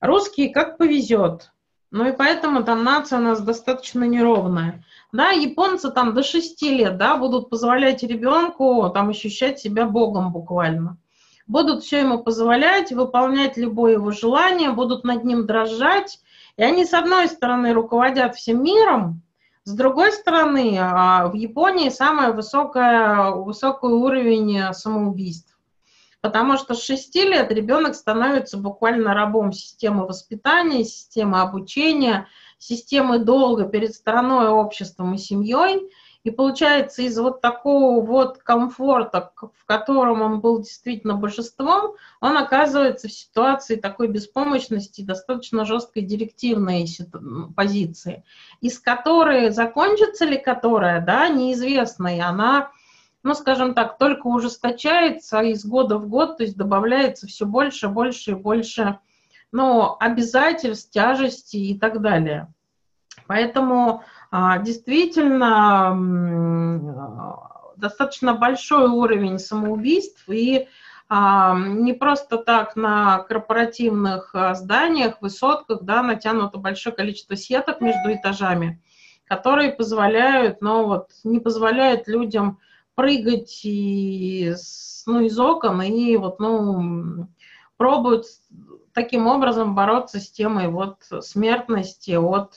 Русские как повезет. Ну и поэтому там нация у нас достаточно неровная. Да, японцы там до шести лет, да, будут позволять ребенку там ощущать себя богом буквально. Будут все ему позволять, выполнять любое его желание, будут над ним дрожать. И они, с одной стороны, руководят всем миром, с другой стороны, а, в Японии самый высокий уровень самоубийств. Потому что с 6 лет ребенок становится буквально рабом системы воспитания, системы обучения, системы долга перед страной, обществом и семьей – и получается, из вот такого вот комфорта, в котором он был действительно божеством, он оказывается в ситуации такой беспомощности, достаточно жесткой директивной позиции, из которой, закончится ли которая, да, неизвестно, и она, ну, скажем так, только ужесточается из года в год, то есть добавляется все больше, больше и больше, ну, обязательств, тяжести и так далее. Поэтому а, действительно достаточно большой уровень самоубийств и а, не просто так на корпоративных а, зданиях, высотках, да, натянуто большое количество сеток между этажами, которые позволяют, но вот не позволяют людям прыгать из, ну, из окон и вот, ну, пробуют таким образом бороться с темой вот смертности от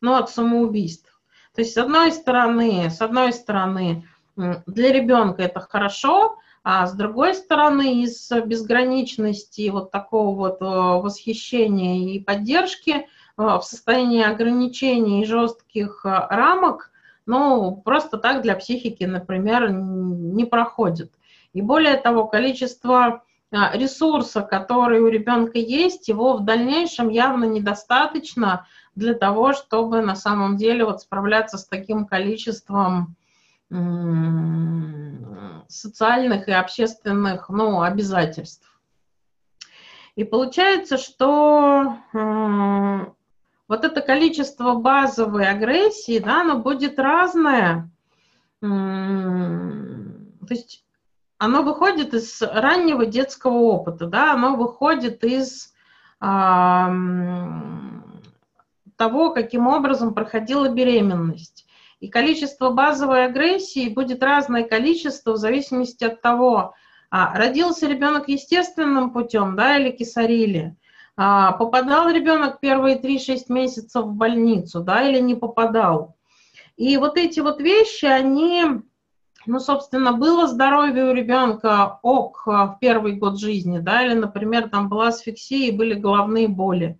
ну, от самоубийств. То есть, с одной стороны, с одной стороны, для ребенка это хорошо, а с другой стороны, из безграничности вот такого вот э, восхищения и поддержки э, в состоянии ограничений и жестких э, рамок, ну, просто так для психики, например, не проходит. И более того, количество ресурса, который у ребенка есть, его в дальнейшем явно недостаточно для того, чтобы на самом деле вот справляться с таким количеством социальных и общественных ну, обязательств. И получается, что вот это количество базовой агрессии, да, оно будет разное. То есть оно выходит из раннего детского опыта, да, оно выходит из э, того, каким образом проходила беременность. И количество базовой агрессии будет разное количество в зависимости от того, а, родился ребенок естественным путем, да, или кесарили, а, попадал ребенок первые 3-6 месяцев в больницу, да, или не попадал. И вот эти вот вещи, они, ну, собственно, было здоровье у ребенка ок в первый год жизни, да, или, например, там была асфиксия и были головные боли.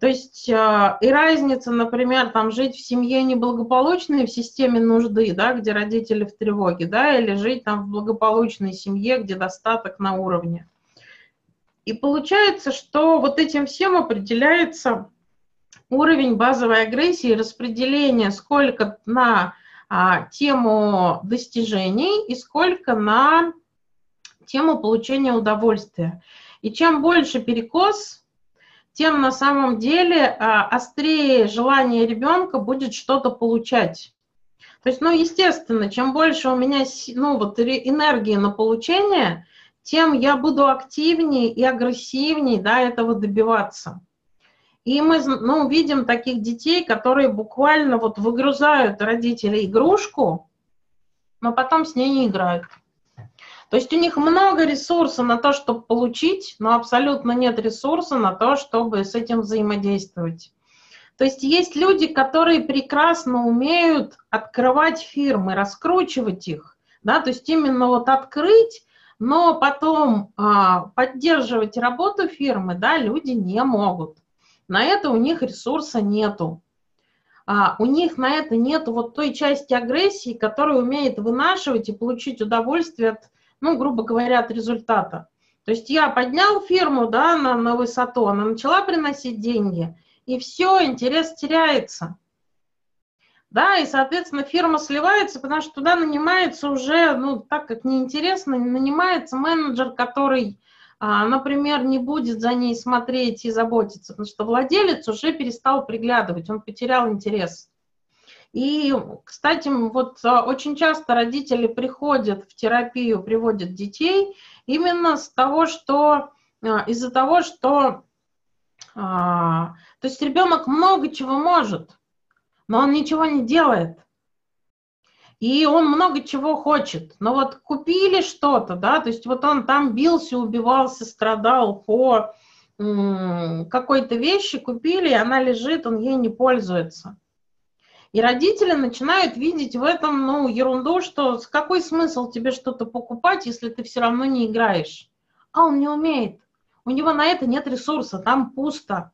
То есть э, и разница, например, там жить в семье неблагополучной, в системе нужды, да, где родители в тревоге, да, или жить там в благополучной семье, где достаток на уровне. И получается, что вот этим всем определяется уровень базовой агрессии, распределение, сколько на а, тему достижений и сколько на тему получения удовольствия. И чем больше перекос, тем на самом деле а, острее желание ребенка будет что-то получать. То есть, ну, естественно, чем больше у меня ну, вот, энергии на получение, тем я буду активнее и агрессивнее да, этого добиваться. И мы ну, видим таких детей, которые буквально вот выгрузают родителей игрушку, но потом с ней не играют. То есть у них много ресурса на то, чтобы получить, но абсолютно нет ресурса на то, чтобы с этим взаимодействовать. То есть есть люди, которые прекрасно умеют открывать фирмы, раскручивать их, да, то есть именно вот открыть, но потом а, поддерживать работу фирмы, да, люди не могут. На это у них ресурса нету. А, у них на это нет вот той части агрессии, которая умеет вынашивать и получить удовольствие от, ну, грубо говоря, от результата. То есть я поднял фирму да, на, на высоту, она начала приносить деньги, и все, интерес теряется. Да, и, соответственно, фирма сливается, потому что туда нанимается уже, ну, так как неинтересно, нанимается менеджер, который а, например, не будет за ней смотреть и заботиться, потому что владелец уже перестал приглядывать, он потерял интерес. И, кстати, вот а, очень часто родители приходят в терапию, приводят детей именно с того, что а, из-за того, что то есть ребенок много чего может, но он ничего не делает и он много чего хочет. Но вот купили что-то, да, то есть вот он там бился, убивался, страдал по какой-то вещи, купили, и она лежит, он ей не пользуется. И родители начинают видеть в этом, ну, ерунду, что с какой смысл тебе что-то покупать, если ты все равно не играешь? А он не умеет. У него на это нет ресурса, там пусто.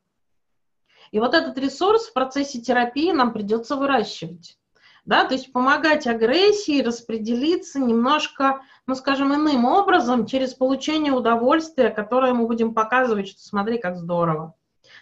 И вот этот ресурс в процессе терапии нам придется выращивать да, то есть помогать агрессии распределиться немножко, ну, скажем, иным образом через получение удовольствия, которое мы будем показывать, что смотри, как здорово.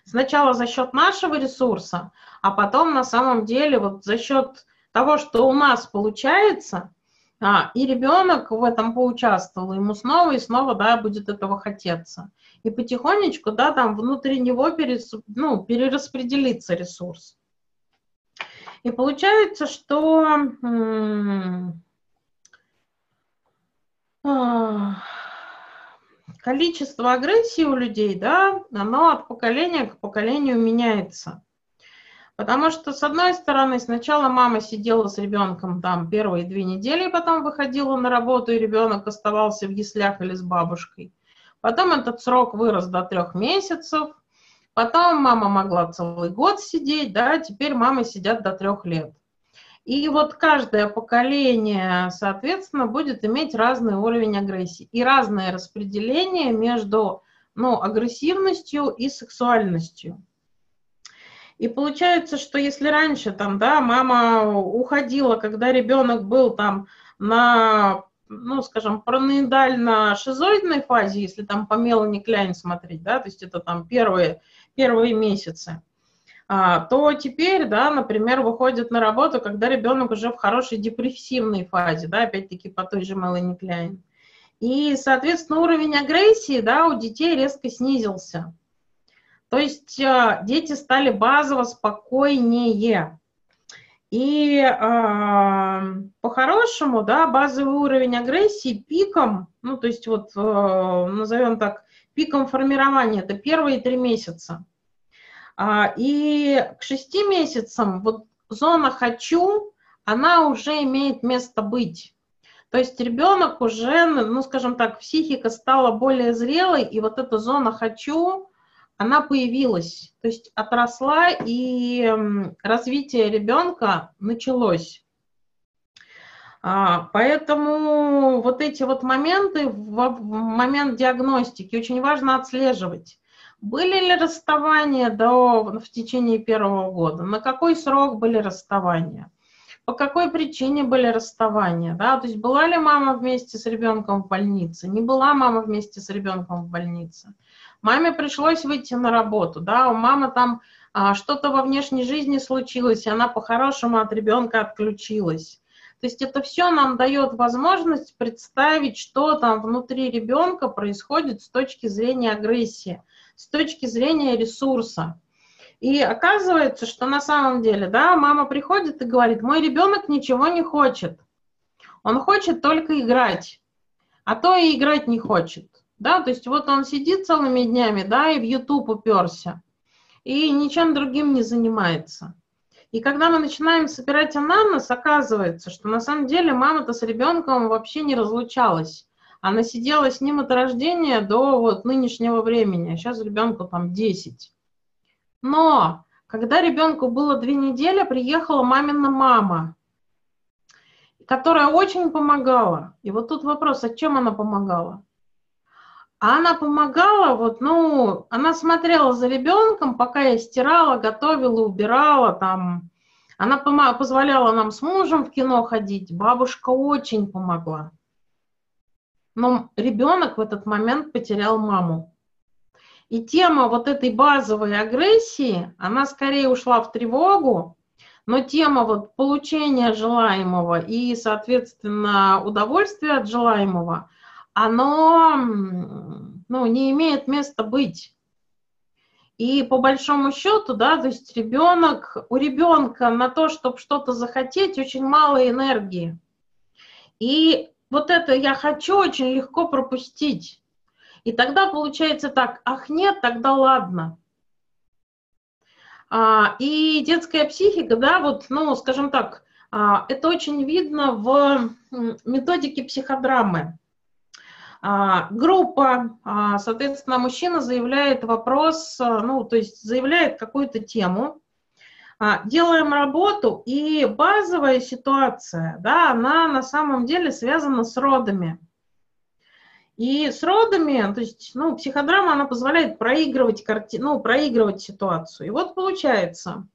Сначала за счет нашего ресурса, а потом на самом деле вот за счет того, что у нас получается, а, и ребенок в этом поучаствовал, ему снова и снова, да, будет этого хотеться. И потихонечку, да, там внутри него перес, ну, перераспределится ресурс. И получается, что а, количество агрессии у людей, да, оно от поколения к поколению меняется. Потому что, с одной стороны, сначала мама сидела с ребенком там первые две недели, потом выходила на работу, и ребенок оставался в яслях или с бабушкой. Потом этот срок вырос до трех месяцев, Потом мама могла целый год сидеть, да, теперь мамы сидят до трех лет. И вот каждое поколение, соответственно, будет иметь разный уровень агрессии и разное распределение между ну, агрессивностью и сексуальностью. И получается, что если раньше там, да, мама уходила, когда ребенок был там на, ну, скажем, параноидально-шизоидной фазе, если там по Мелани Кляйн смотреть, да, то есть это там первые первые месяцы, то теперь, да, например, выходит на работу, когда ребенок уже в хорошей депрессивной фазе, да, опять-таки по той же Мелани Кляйн. И, соответственно, уровень агрессии, да, у детей резко снизился. То есть а, дети стали базово спокойнее. И э, по-хорошему, да, базовый уровень агрессии пиком, ну, то есть вот, э, назовем так, пиком формирования, это первые три месяца. А, и к шести месяцам вот зона «хочу», она уже имеет место быть. То есть ребенок уже, ну, скажем так, психика стала более зрелой, и вот эта зона «хочу», она появилась, то есть отросла, и развитие ребенка началось. А, поэтому вот эти вот моменты в момент диагностики очень важно отслеживать. Были ли расставания до, в течение первого года? На какой срок были расставания? По какой причине были расставания? Да? То есть была ли мама вместе с ребенком в больнице? Не была мама вместе с ребенком в больнице? Маме пришлось выйти на работу, да, у мамы там а, что-то во внешней жизни случилось, и она по-хорошему от ребенка отключилась. То есть это все нам дает возможность представить, что там внутри ребенка происходит с точки зрения агрессии. С точки зрения ресурса. И оказывается, что на самом деле, да, мама приходит и говорит, мой ребенок ничего не хочет. Он хочет только играть, а то и играть не хочет. Да, то есть вот он сидит целыми днями, да, и в YouTube уперся, и ничем другим не занимается. И когда мы начинаем собирать анамнез, оказывается, что на самом деле мама-то с ребенком вообще не разлучалась. Она сидела с ним от рождения до вот нынешнего времени, а сейчас ребенку там 10. Но когда ребенку было две недели, приехала мамина мама, которая очень помогала. И вот тут вопрос, а чем она помогала? А она помогала, вот, ну, она смотрела за ребенком, пока я стирала, готовила, убирала, там. Она позволяла нам с мужем в кино ходить. Бабушка очень помогла. Но ребенок в этот момент потерял маму. И тема вот этой базовой агрессии, она скорее ушла в тревогу, но тема вот получения желаемого и, соответственно, удовольствия от желаемого, оно ну, не имеет места быть. И по большому счету, да, то есть ребенок, у ребенка на то, чтобы что-то захотеть, очень мало энергии. И вот это я хочу очень легко пропустить. И тогда получается так, ах нет, тогда ладно. А, и детская психика, да, вот, ну, скажем так, а, это очень видно в методике психодрамы. А, группа, соответственно, мужчина заявляет вопрос, ну, то есть заявляет какую-то тему, делаем работу, и базовая ситуация, да, она на самом деле связана с родами. И с родами, то есть, ну, психодрама, она позволяет проигрывать, карти... ну, проигрывать ситуацию. И вот получается,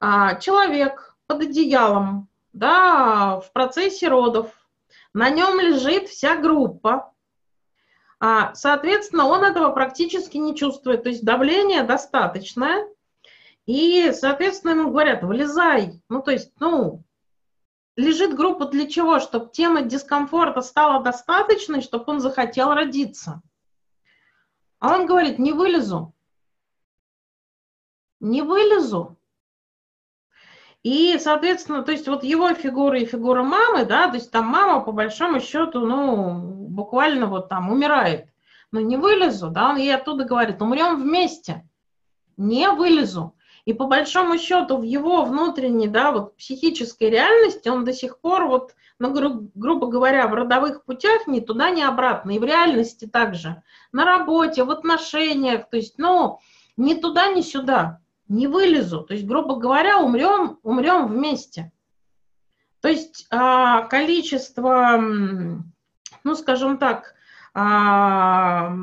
а, человек под одеялом, да, в процессе родов, на нем лежит вся группа, а, соответственно, он этого практически не чувствует, то есть давление достаточное, и, соответственно, ему говорят, вылезай, ну, то есть, ну, лежит группа для чего? Чтобы тема дискомфорта стала достаточной, чтобы он захотел родиться. А он говорит, не вылезу. Не вылезу. И, соответственно, то есть вот его фигура и фигура мамы, да, то есть там мама по большому счету, ну, буквально вот там умирает. Но не вылезу, да, он ей оттуда говорит, умрем вместе. Не вылезу. И по большому счету в его внутренней, да, вот психической реальности он до сих пор вот, ну, гру- грубо говоря, в родовых путях ни туда, ни обратно. И в реальности также. На работе, в отношениях, то есть, ну, ни туда, ни сюда. Не вылезу. То есть, грубо говоря, умрем, умрем вместе. То есть а, количество, ну, скажем так, а,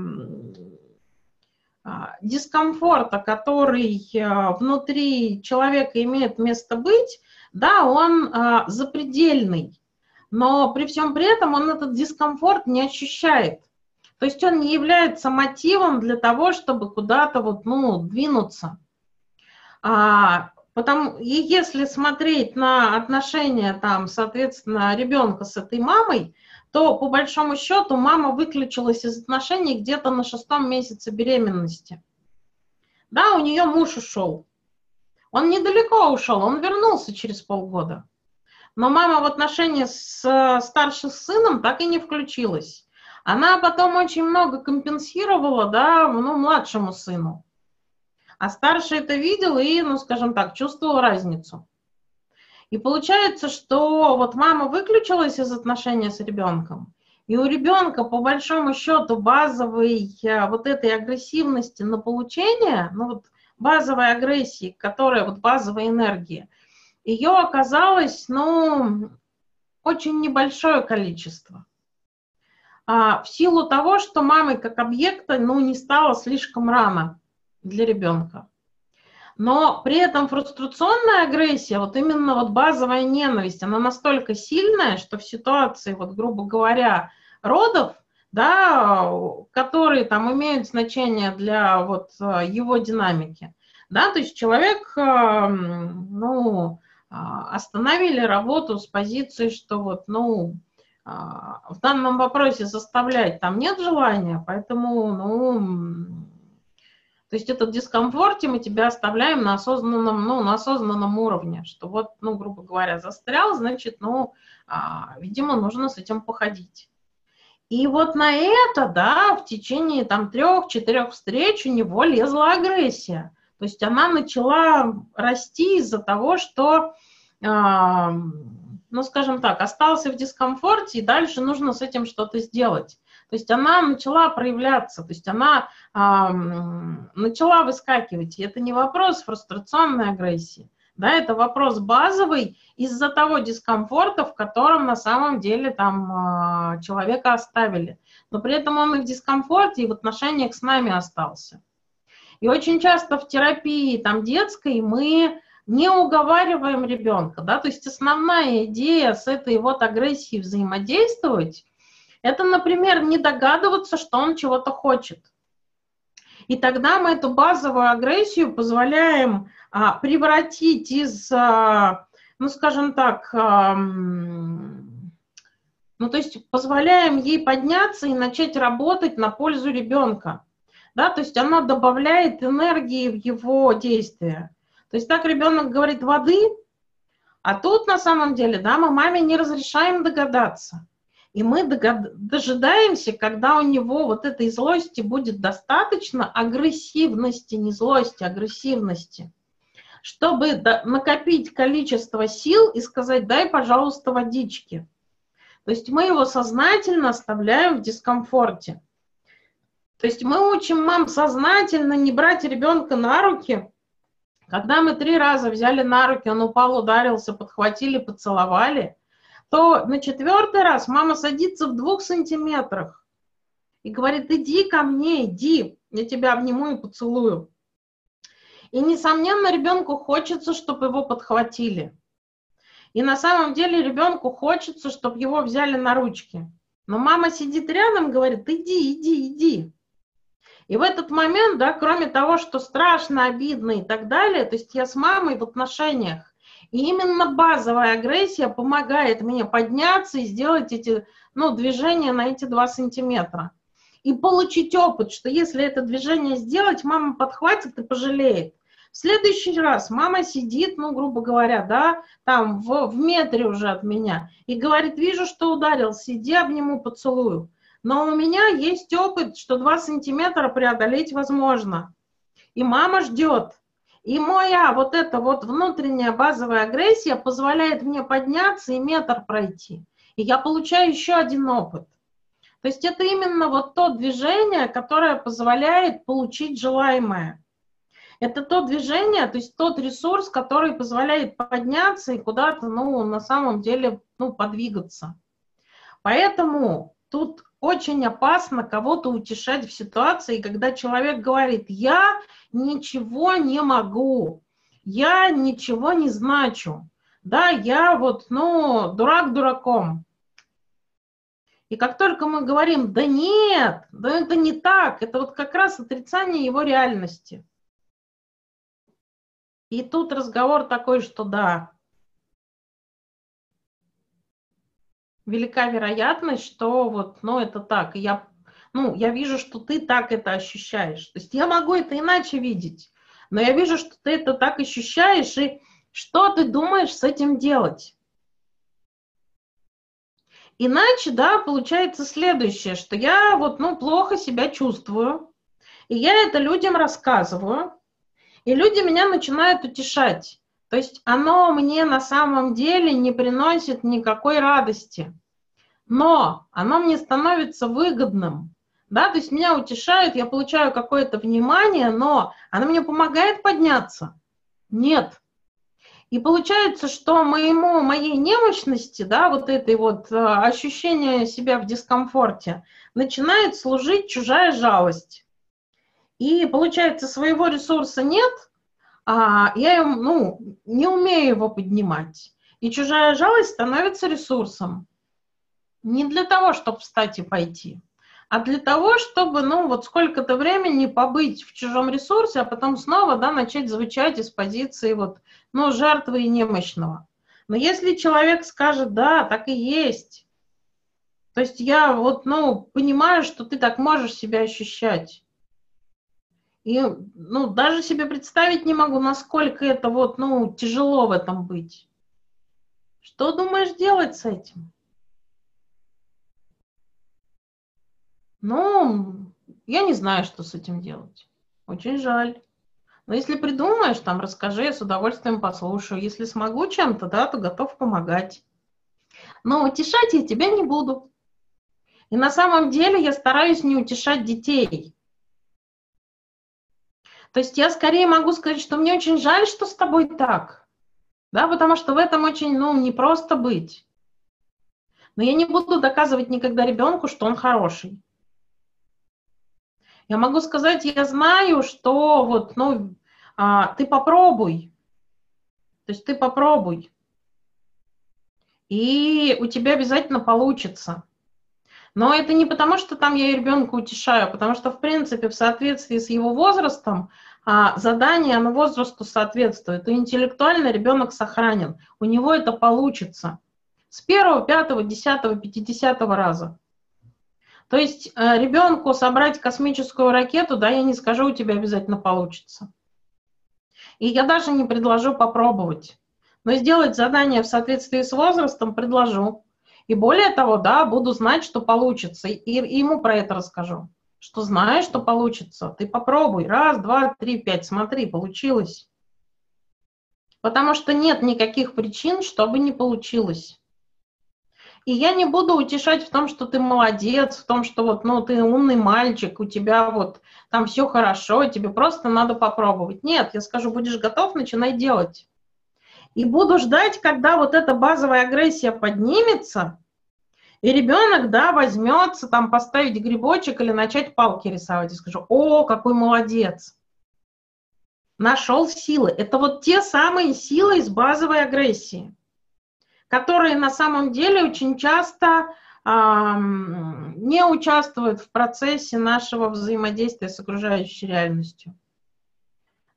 дискомфорта, который а, внутри человека имеет место быть, да, он а, запредельный. Но при всем при этом он этот дискомфорт не ощущает. То есть он не является мотивом для того, чтобы куда-то вот, ну, двинуться. А, потому, и если смотреть на отношения, там, соответственно, ребенка с этой мамой, то по большому счету мама выключилась из отношений где-то на шестом месяце беременности. Да, у нее муж ушел. Он недалеко ушел, он вернулся через полгода. Но мама в отношении с старшим сыном так и не включилась. Она потом очень много компенсировала, да, ну, младшему сыну. А старший это видел и, ну, скажем так, чувствовал разницу. И получается, что вот мама выключилась из отношения с ребенком, и у ребенка, по большому счету, базовой э, вот этой агрессивности на получение, ну вот базовой агрессии, которая вот базовая энергия, ее оказалось, ну, очень небольшое количество. А, в силу того, что мамой как объекта, ну, не стало слишком рано для ребенка. Но при этом фрустрационная агрессия, вот именно вот базовая ненависть, она настолько сильная, что в ситуации, вот грубо говоря, родов, да, которые там имеют значение для вот его динамики, да, то есть человек, э, ну, а, остановили работу с позиции, что вот, ну, а, в данном вопросе заставлять там нет желания, поэтому, ну, То есть этот дискомфорте мы тебя оставляем на осознанном, ну, на осознанном уровне, что вот, ну, грубо говоря, застрял, значит, ну, а, видимо, нужно с этим походить. И вот на это, да, в течение там трех-четырех встреч у него лезла агрессия. То есть она начала расти из-за того, что, э, ну, скажем так, остался в дискомфорте, и дальше нужно с этим что-то сделать. То есть она начала проявляться, то есть она э, начала выскакивать. И это не вопрос фрустрационной агрессии. Да, это вопрос базовый из-за того дискомфорта, в котором на самом деле там э, человека оставили. Но при этом он и в дискомфорте, и в отношениях с нами остался. И очень часто в терапии там детской мы не уговариваем ребенка, да, то есть основная идея с этой вот агрессией взаимодействовать это, например, не догадываться, что он чего-то хочет. И тогда мы эту базовую агрессию позволяем а, превратить из, а, ну, скажем так, а, ну, то есть позволяем ей подняться и начать работать на пользу ребенка. Да, то есть она добавляет энергии в его действия. То есть так ребенок говорит воды, а тут на самом деле, да, мы маме не разрешаем догадаться. И мы дожидаемся, когда у него вот этой злости будет достаточно, агрессивности, не злости, агрессивности, чтобы накопить количество сил и сказать, дай, пожалуйста, водички. То есть мы его сознательно оставляем в дискомфорте. То есть мы учим мам сознательно не брать ребенка на руки. Когда мы три раза взяли на руки, он упал, ударился, подхватили, поцеловали – то на четвертый раз мама садится в двух сантиметрах и говорит, иди ко мне, иди, я тебя обниму и поцелую. И, несомненно, ребенку хочется, чтобы его подхватили. И на самом деле ребенку хочется, чтобы его взяли на ручки. Но мама сидит рядом говорит, иди, иди, иди. И в этот момент, да, кроме того, что страшно, обидно и так далее, то есть я с мамой в отношениях, и именно базовая агрессия помогает мне подняться и сделать эти ну, движения на эти два сантиметра. И получить опыт, что если это движение сделать, мама подхватит и пожалеет. В следующий раз мама сидит, ну, грубо говоря, да, там в, в метре уже от меня, и говорит, вижу, что ударил, сиди, обниму, поцелую. Но у меня есть опыт, что 2 сантиметра преодолеть возможно. И мама ждет. И моя вот эта вот внутренняя базовая агрессия позволяет мне подняться и метр пройти. И я получаю еще один опыт. То есть это именно вот то движение, которое позволяет получить желаемое. Это то движение, то есть тот ресурс, который позволяет подняться и куда-то, ну, на самом деле, ну, подвигаться. Поэтому тут очень опасно кого-то утешать в ситуации, когда человек говорит, я ничего не могу, я ничего не значу, да, я вот, ну, дурак дураком. И как только мы говорим, да нет, да это не так, это вот как раз отрицание его реальности. И тут разговор такой, что да, велика вероятность, что вот, ну, это так. Я, ну, я вижу, что ты так это ощущаешь. То есть я могу это иначе видеть, но я вижу, что ты это так ощущаешь, и что ты думаешь с этим делать? Иначе, да, получается следующее, что я вот, ну, плохо себя чувствую, и я это людям рассказываю, и люди меня начинают утешать. То есть оно мне на самом деле не приносит никакой радости, но оно мне становится выгодным. Да, то есть меня утешают, я получаю какое-то внимание, но оно мне помогает подняться? Нет. И получается, что моему, моей немощности, да, вот этой вот э, ощущение себя в дискомфорте, начинает служить чужая жалость. И получается, своего ресурса нет – а я ну, не умею его поднимать. И чужая жалость становится ресурсом. Не для того, чтобы встать и пойти, а для того, чтобы, ну, вот сколько-то времени побыть в чужом ресурсе, а потом снова, да, начать звучать из позиции вот, ну, жертвы и немощного. Но если человек скажет, да, так и есть, то есть я вот, ну, понимаю, что ты так можешь себя ощущать, И, ну, даже себе представить не могу, насколько это вот, ну, тяжело в этом быть. Что думаешь делать с этим? Ну, я не знаю, что с этим делать. Очень жаль. Но если придумаешь, там расскажи, я с удовольствием послушаю. Если смогу чем-то, да, то готов помогать. Но утешать я тебя не буду. И на самом деле я стараюсь не утешать детей. То есть я скорее могу сказать, что мне очень жаль, что с тобой так. Да, потому что в этом очень, ну, непросто быть. Но я не буду доказывать никогда ребенку, что он хороший. Я могу сказать, я знаю, что вот, ну, а, ты попробуй. То есть ты попробуй. И у тебя обязательно получится. Но это не потому, что там я ребенка утешаю, а потому что, в принципе, в соответствии с его возрастом, а, задание на возрасту соответствует. И интеллектуально ребенок сохранен. У него это получится. С первого, пятого, десятого, пятидесятого раза. То есть э, ребенку собрать космическую ракету, да, я не скажу, у тебя обязательно получится. И я даже не предложу попробовать. Но сделать задание в соответствии с возрастом предложу. И более того, да, буду знать, что получится. И, и ему про это расскажу. Что знаешь, что получится. Ты попробуй. Раз, два, три, пять. Смотри, получилось. Потому что нет никаких причин, чтобы не получилось. И я не буду утешать в том, что ты молодец, в том, что вот, ну, ты умный мальчик, у тебя вот там все хорошо, тебе просто надо попробовать. Нет, я скажу, будешь готов, начинай делать. И буду ждать, когда вот эта базовая агрессия поднимется, и ребенок, да, возьмется там поставить грибочек или начать палки рисовать. И скажу, о, какой молодец. Нашел силы. Это вот те самые силы из базовой агрессии которые на самом деле очень часто не участвуют в процессе нашего взаимодействия с окружающей реальностью.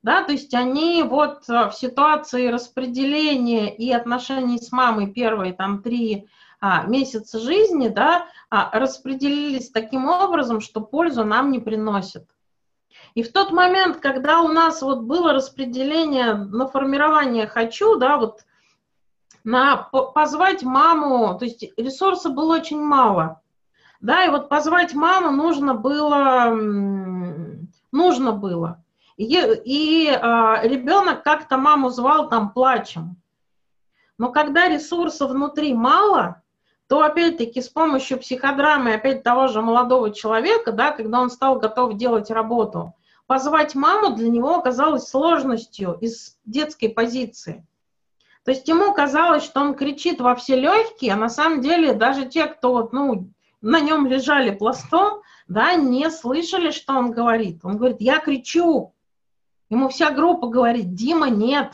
Да, то есть они вот в ситуации распределения и отношений с мамой первые там три а, месяца жизни, да, а, распределились таким образом, что пользу нам не приносит. И в тот момент, когда у нас вот было распределение на формирование «хочу», да, вот на позвать маму, то есть ресурса было очень мало. Да, и вот позвать маму нужно было, нужно было. И, и а, ребенок как-то маму звал там плачем. Но когда ресурса внутри мало, то опять-таки с помощью психодрамы опять того же молодого человека, да, когда он стал готов делать работу, позвать маму для него оказалось сложностью из детской позиции. То есть ему казалось, что он кричит во все легкие, а на самом деле даже те, кто вот, ну, на нем лежали пластом, да, не слышали, что он говорит. Он говорит, я кричу. Ему вся группа говорит, Дима, нет.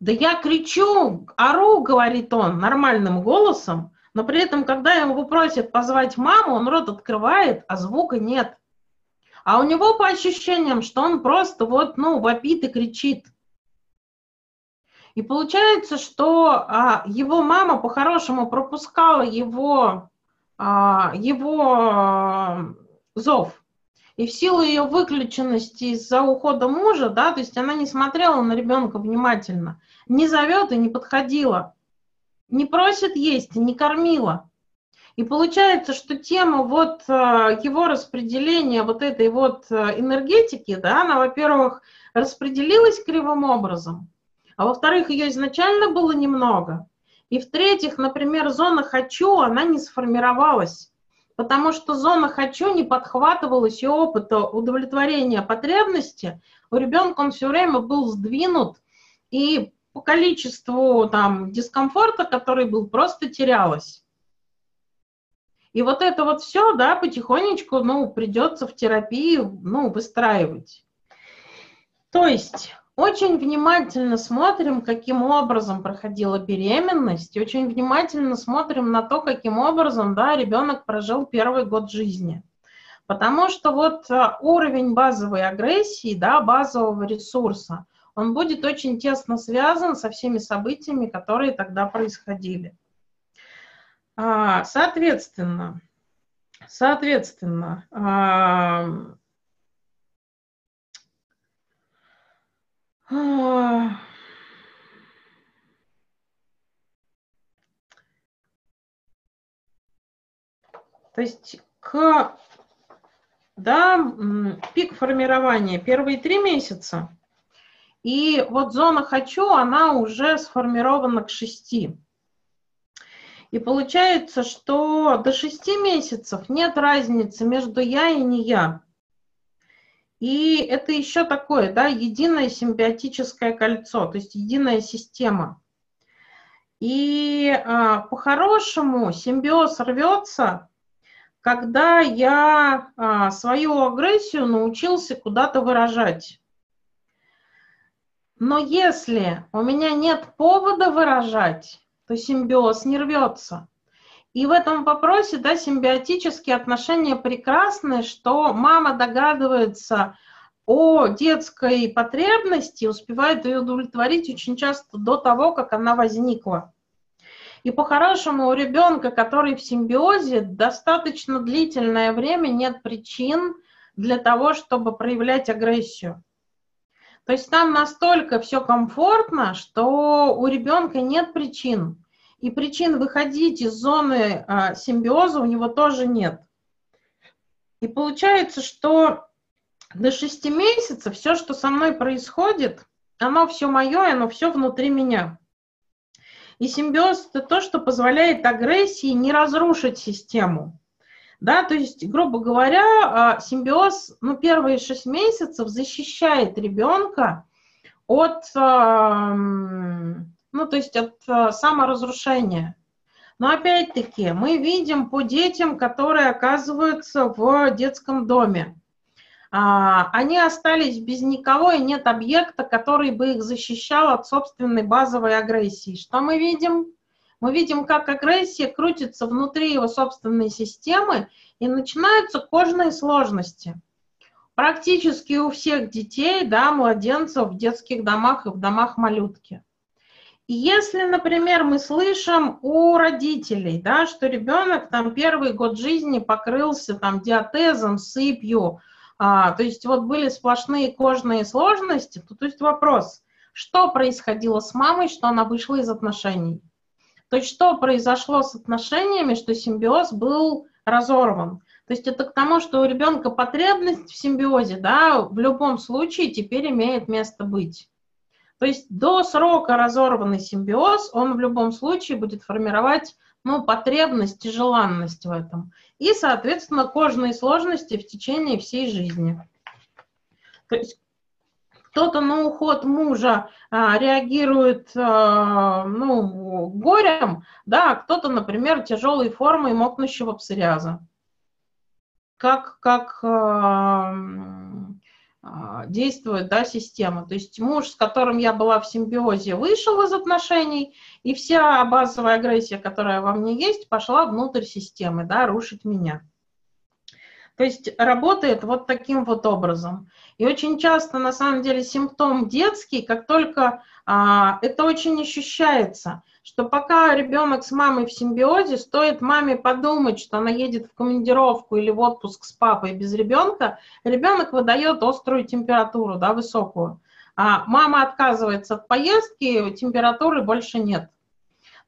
Да я кричу, ору, говорит он нормальным голосом, но при этом, когда его просят позвать маму, он рот открывает, а звука нет. А у него по ощущениям, что он просто вот, ну, вопит и кричит – и получается, что а, его мама по-хорошему пропускала его, а, его а, зов. И в силу ее выключенности из-за ухода мужа, да, то есть она не смотрела на ребенка внимательно, не зовет и не подходила, не просит есть не кормила. И получается, что тема вот а, его распределения вот этой вот а, энергетики, да, она, во-первых, распределилась кривым образом, а во-вторых, ее изначально было немного. И в-третьих, например, зона «хочу», она не сформировалась, потому что зона «хочу» не подхватывалась и опыта удовлетворения потребности. У ребенка он все время был сдвинут, и по количеству там дискомфорта, который был, просто терялось. И вот это вот все, да, потихонечку, ну, придется в терапии, ну, выстраивать. То есть очень внимательно смотрим, каким образом проходила беременность, очень внимательно смотрим на то, каким образом да, ребенок прожил первый год жизни. Потому что вот а, уровень базовой агрессии, да, базового ресурса, он будет очень тесно связан со всеми событиями, которые тогда происходили. А, соответственно, соответственно, То есть к да, пик формирования первые три месяца, и вот зона «хочу», она уже сформирована к шести. И получается, что до шести месяцев нет разницы между «я» и «не я». И это еще такое, да, единое симбиотическое кольцо, то есть единая система. И а, по-хорошему симбиоз рвется, когда я а, свою агрессию научился куда-то выражать. Но если у меня нет повода выражать, то симбиоз не рвется. И в этом вопросе, да, симбиотические отношения прекрасны, что мама догадывается о детской потребности, успевает ее удовлетворить очень часто до того, как она возникла. И по-хорошему у ребенка, который в симбиозе, достаточно длительное время нет причин для того, чтобы проявлять агрессию. То есть там настолько все комфортно, что у ребенка нет причин и причин выходить из зоны а, симбиоза у него тоже нет. И получается, что до шести месяцев все, что со мной происходит, оно все мое, оно все внутри меня. И симбиоз – это то, что позволяет агрессии не разрушить систему. Да, то есть, грубо говоря, а, симбиоз, ну, первые шесть месяцев защищает ребенка от ну, то есть от э, саморазрушения. Но опять-таки мы видим по детям, которые оказываются в детском доме. А, они остались без никого, и нет объекта, который бы их защищал от собственной базовой агрессии. Что мы видим? Мы видим, как агрессия крутится внутри его собственной системы, и начинаются кожные сложности. Практически у всех детей, да, младенцев в детских домах и в домах малютки. Если, например, мы слышим у родителей, да, что ребенок там первый год жизни покрылся там диатезом, сыпью, а, то есть вот были сплошные кожные сложности, то, то есть вопрос, что происходило с мамой, что она вышла из отношений? То есть что произошло с отношениями, что симбиоз был разорван? То есть это к тому, что у ребенка потребность в симбиозе, да, в любом случае теперь имеет место быть. То есть до срока разорванный симбиоз, он в любом случае будет формировать ну, потребность и желанность в этом. И, соответственно, кожные сложности в течение всей жизни. То есть кто-то на уход мужа а, реагирует а, ну, горем, да, а кто-то, например, тяжелой формой мокнущего псориаза. Как, как а, действует да, система. То есть муж, с которым я была в симбиозе, вышел из отношений, и вся базовая агрессия, которая во мне есть, пошла внутрь системы, да, рушить меня. То есть работает вот таким вот образом. И очень часто, на самом деле, симптом детский, как только а, это очень ощущается, что пока ребенок с мамой в симбиозе, стоит маме подумать, что она едет в командировку или в отпуск с папой без ребенка, ребенок выдает острую температуру, да, высокую. А мама отказывается от поездки, температуры больше нет.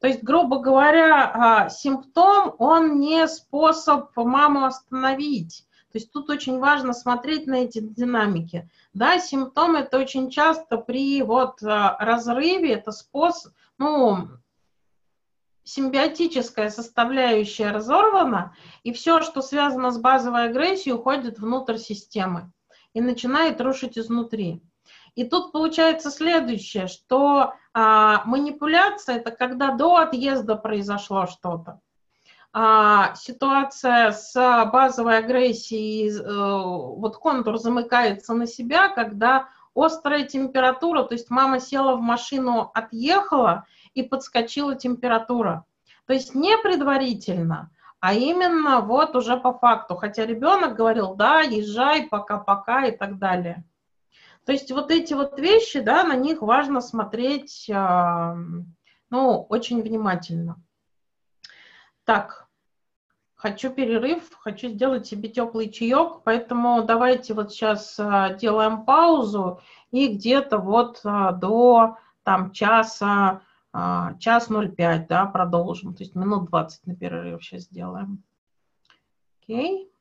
То есть, грубо говоря, а, симптом, он не способ маму остановить. То есть тут очень важно смотреть на эти динамики. Да, симптомы это очень часто при вот а, разрыве, это способ, ну, симбиотическая составляющая разорвана, и все, что связано с базовой агрессией, уходит внутрь системы и начинает рушить изнутри. И тут получается следующее, что а, манипуляция это когда до отъезда произошло что-то. А, ситуация с базовой агрессией, э, вот контур замыкается на себя, когда острая температура, то есть мама села в машину, отъехала, и подскочила температура. То есть не предварительно, а именно вот уже по факту. Хотя ребенок говорил, да, езжай, пока-пока и так далее. То есть вот эти вот вещи, да, на них важно смотреть, ну, очень внимательно. Так, хочу перерыв, хочу сделать себе теплый чаек, поэтому давайте вот сейчас а, делаем паузу и где-то вот а, до там часа, а, час 05, да, продолжим, то есть минут 20 на перерыв сейчас сделаем. Окей.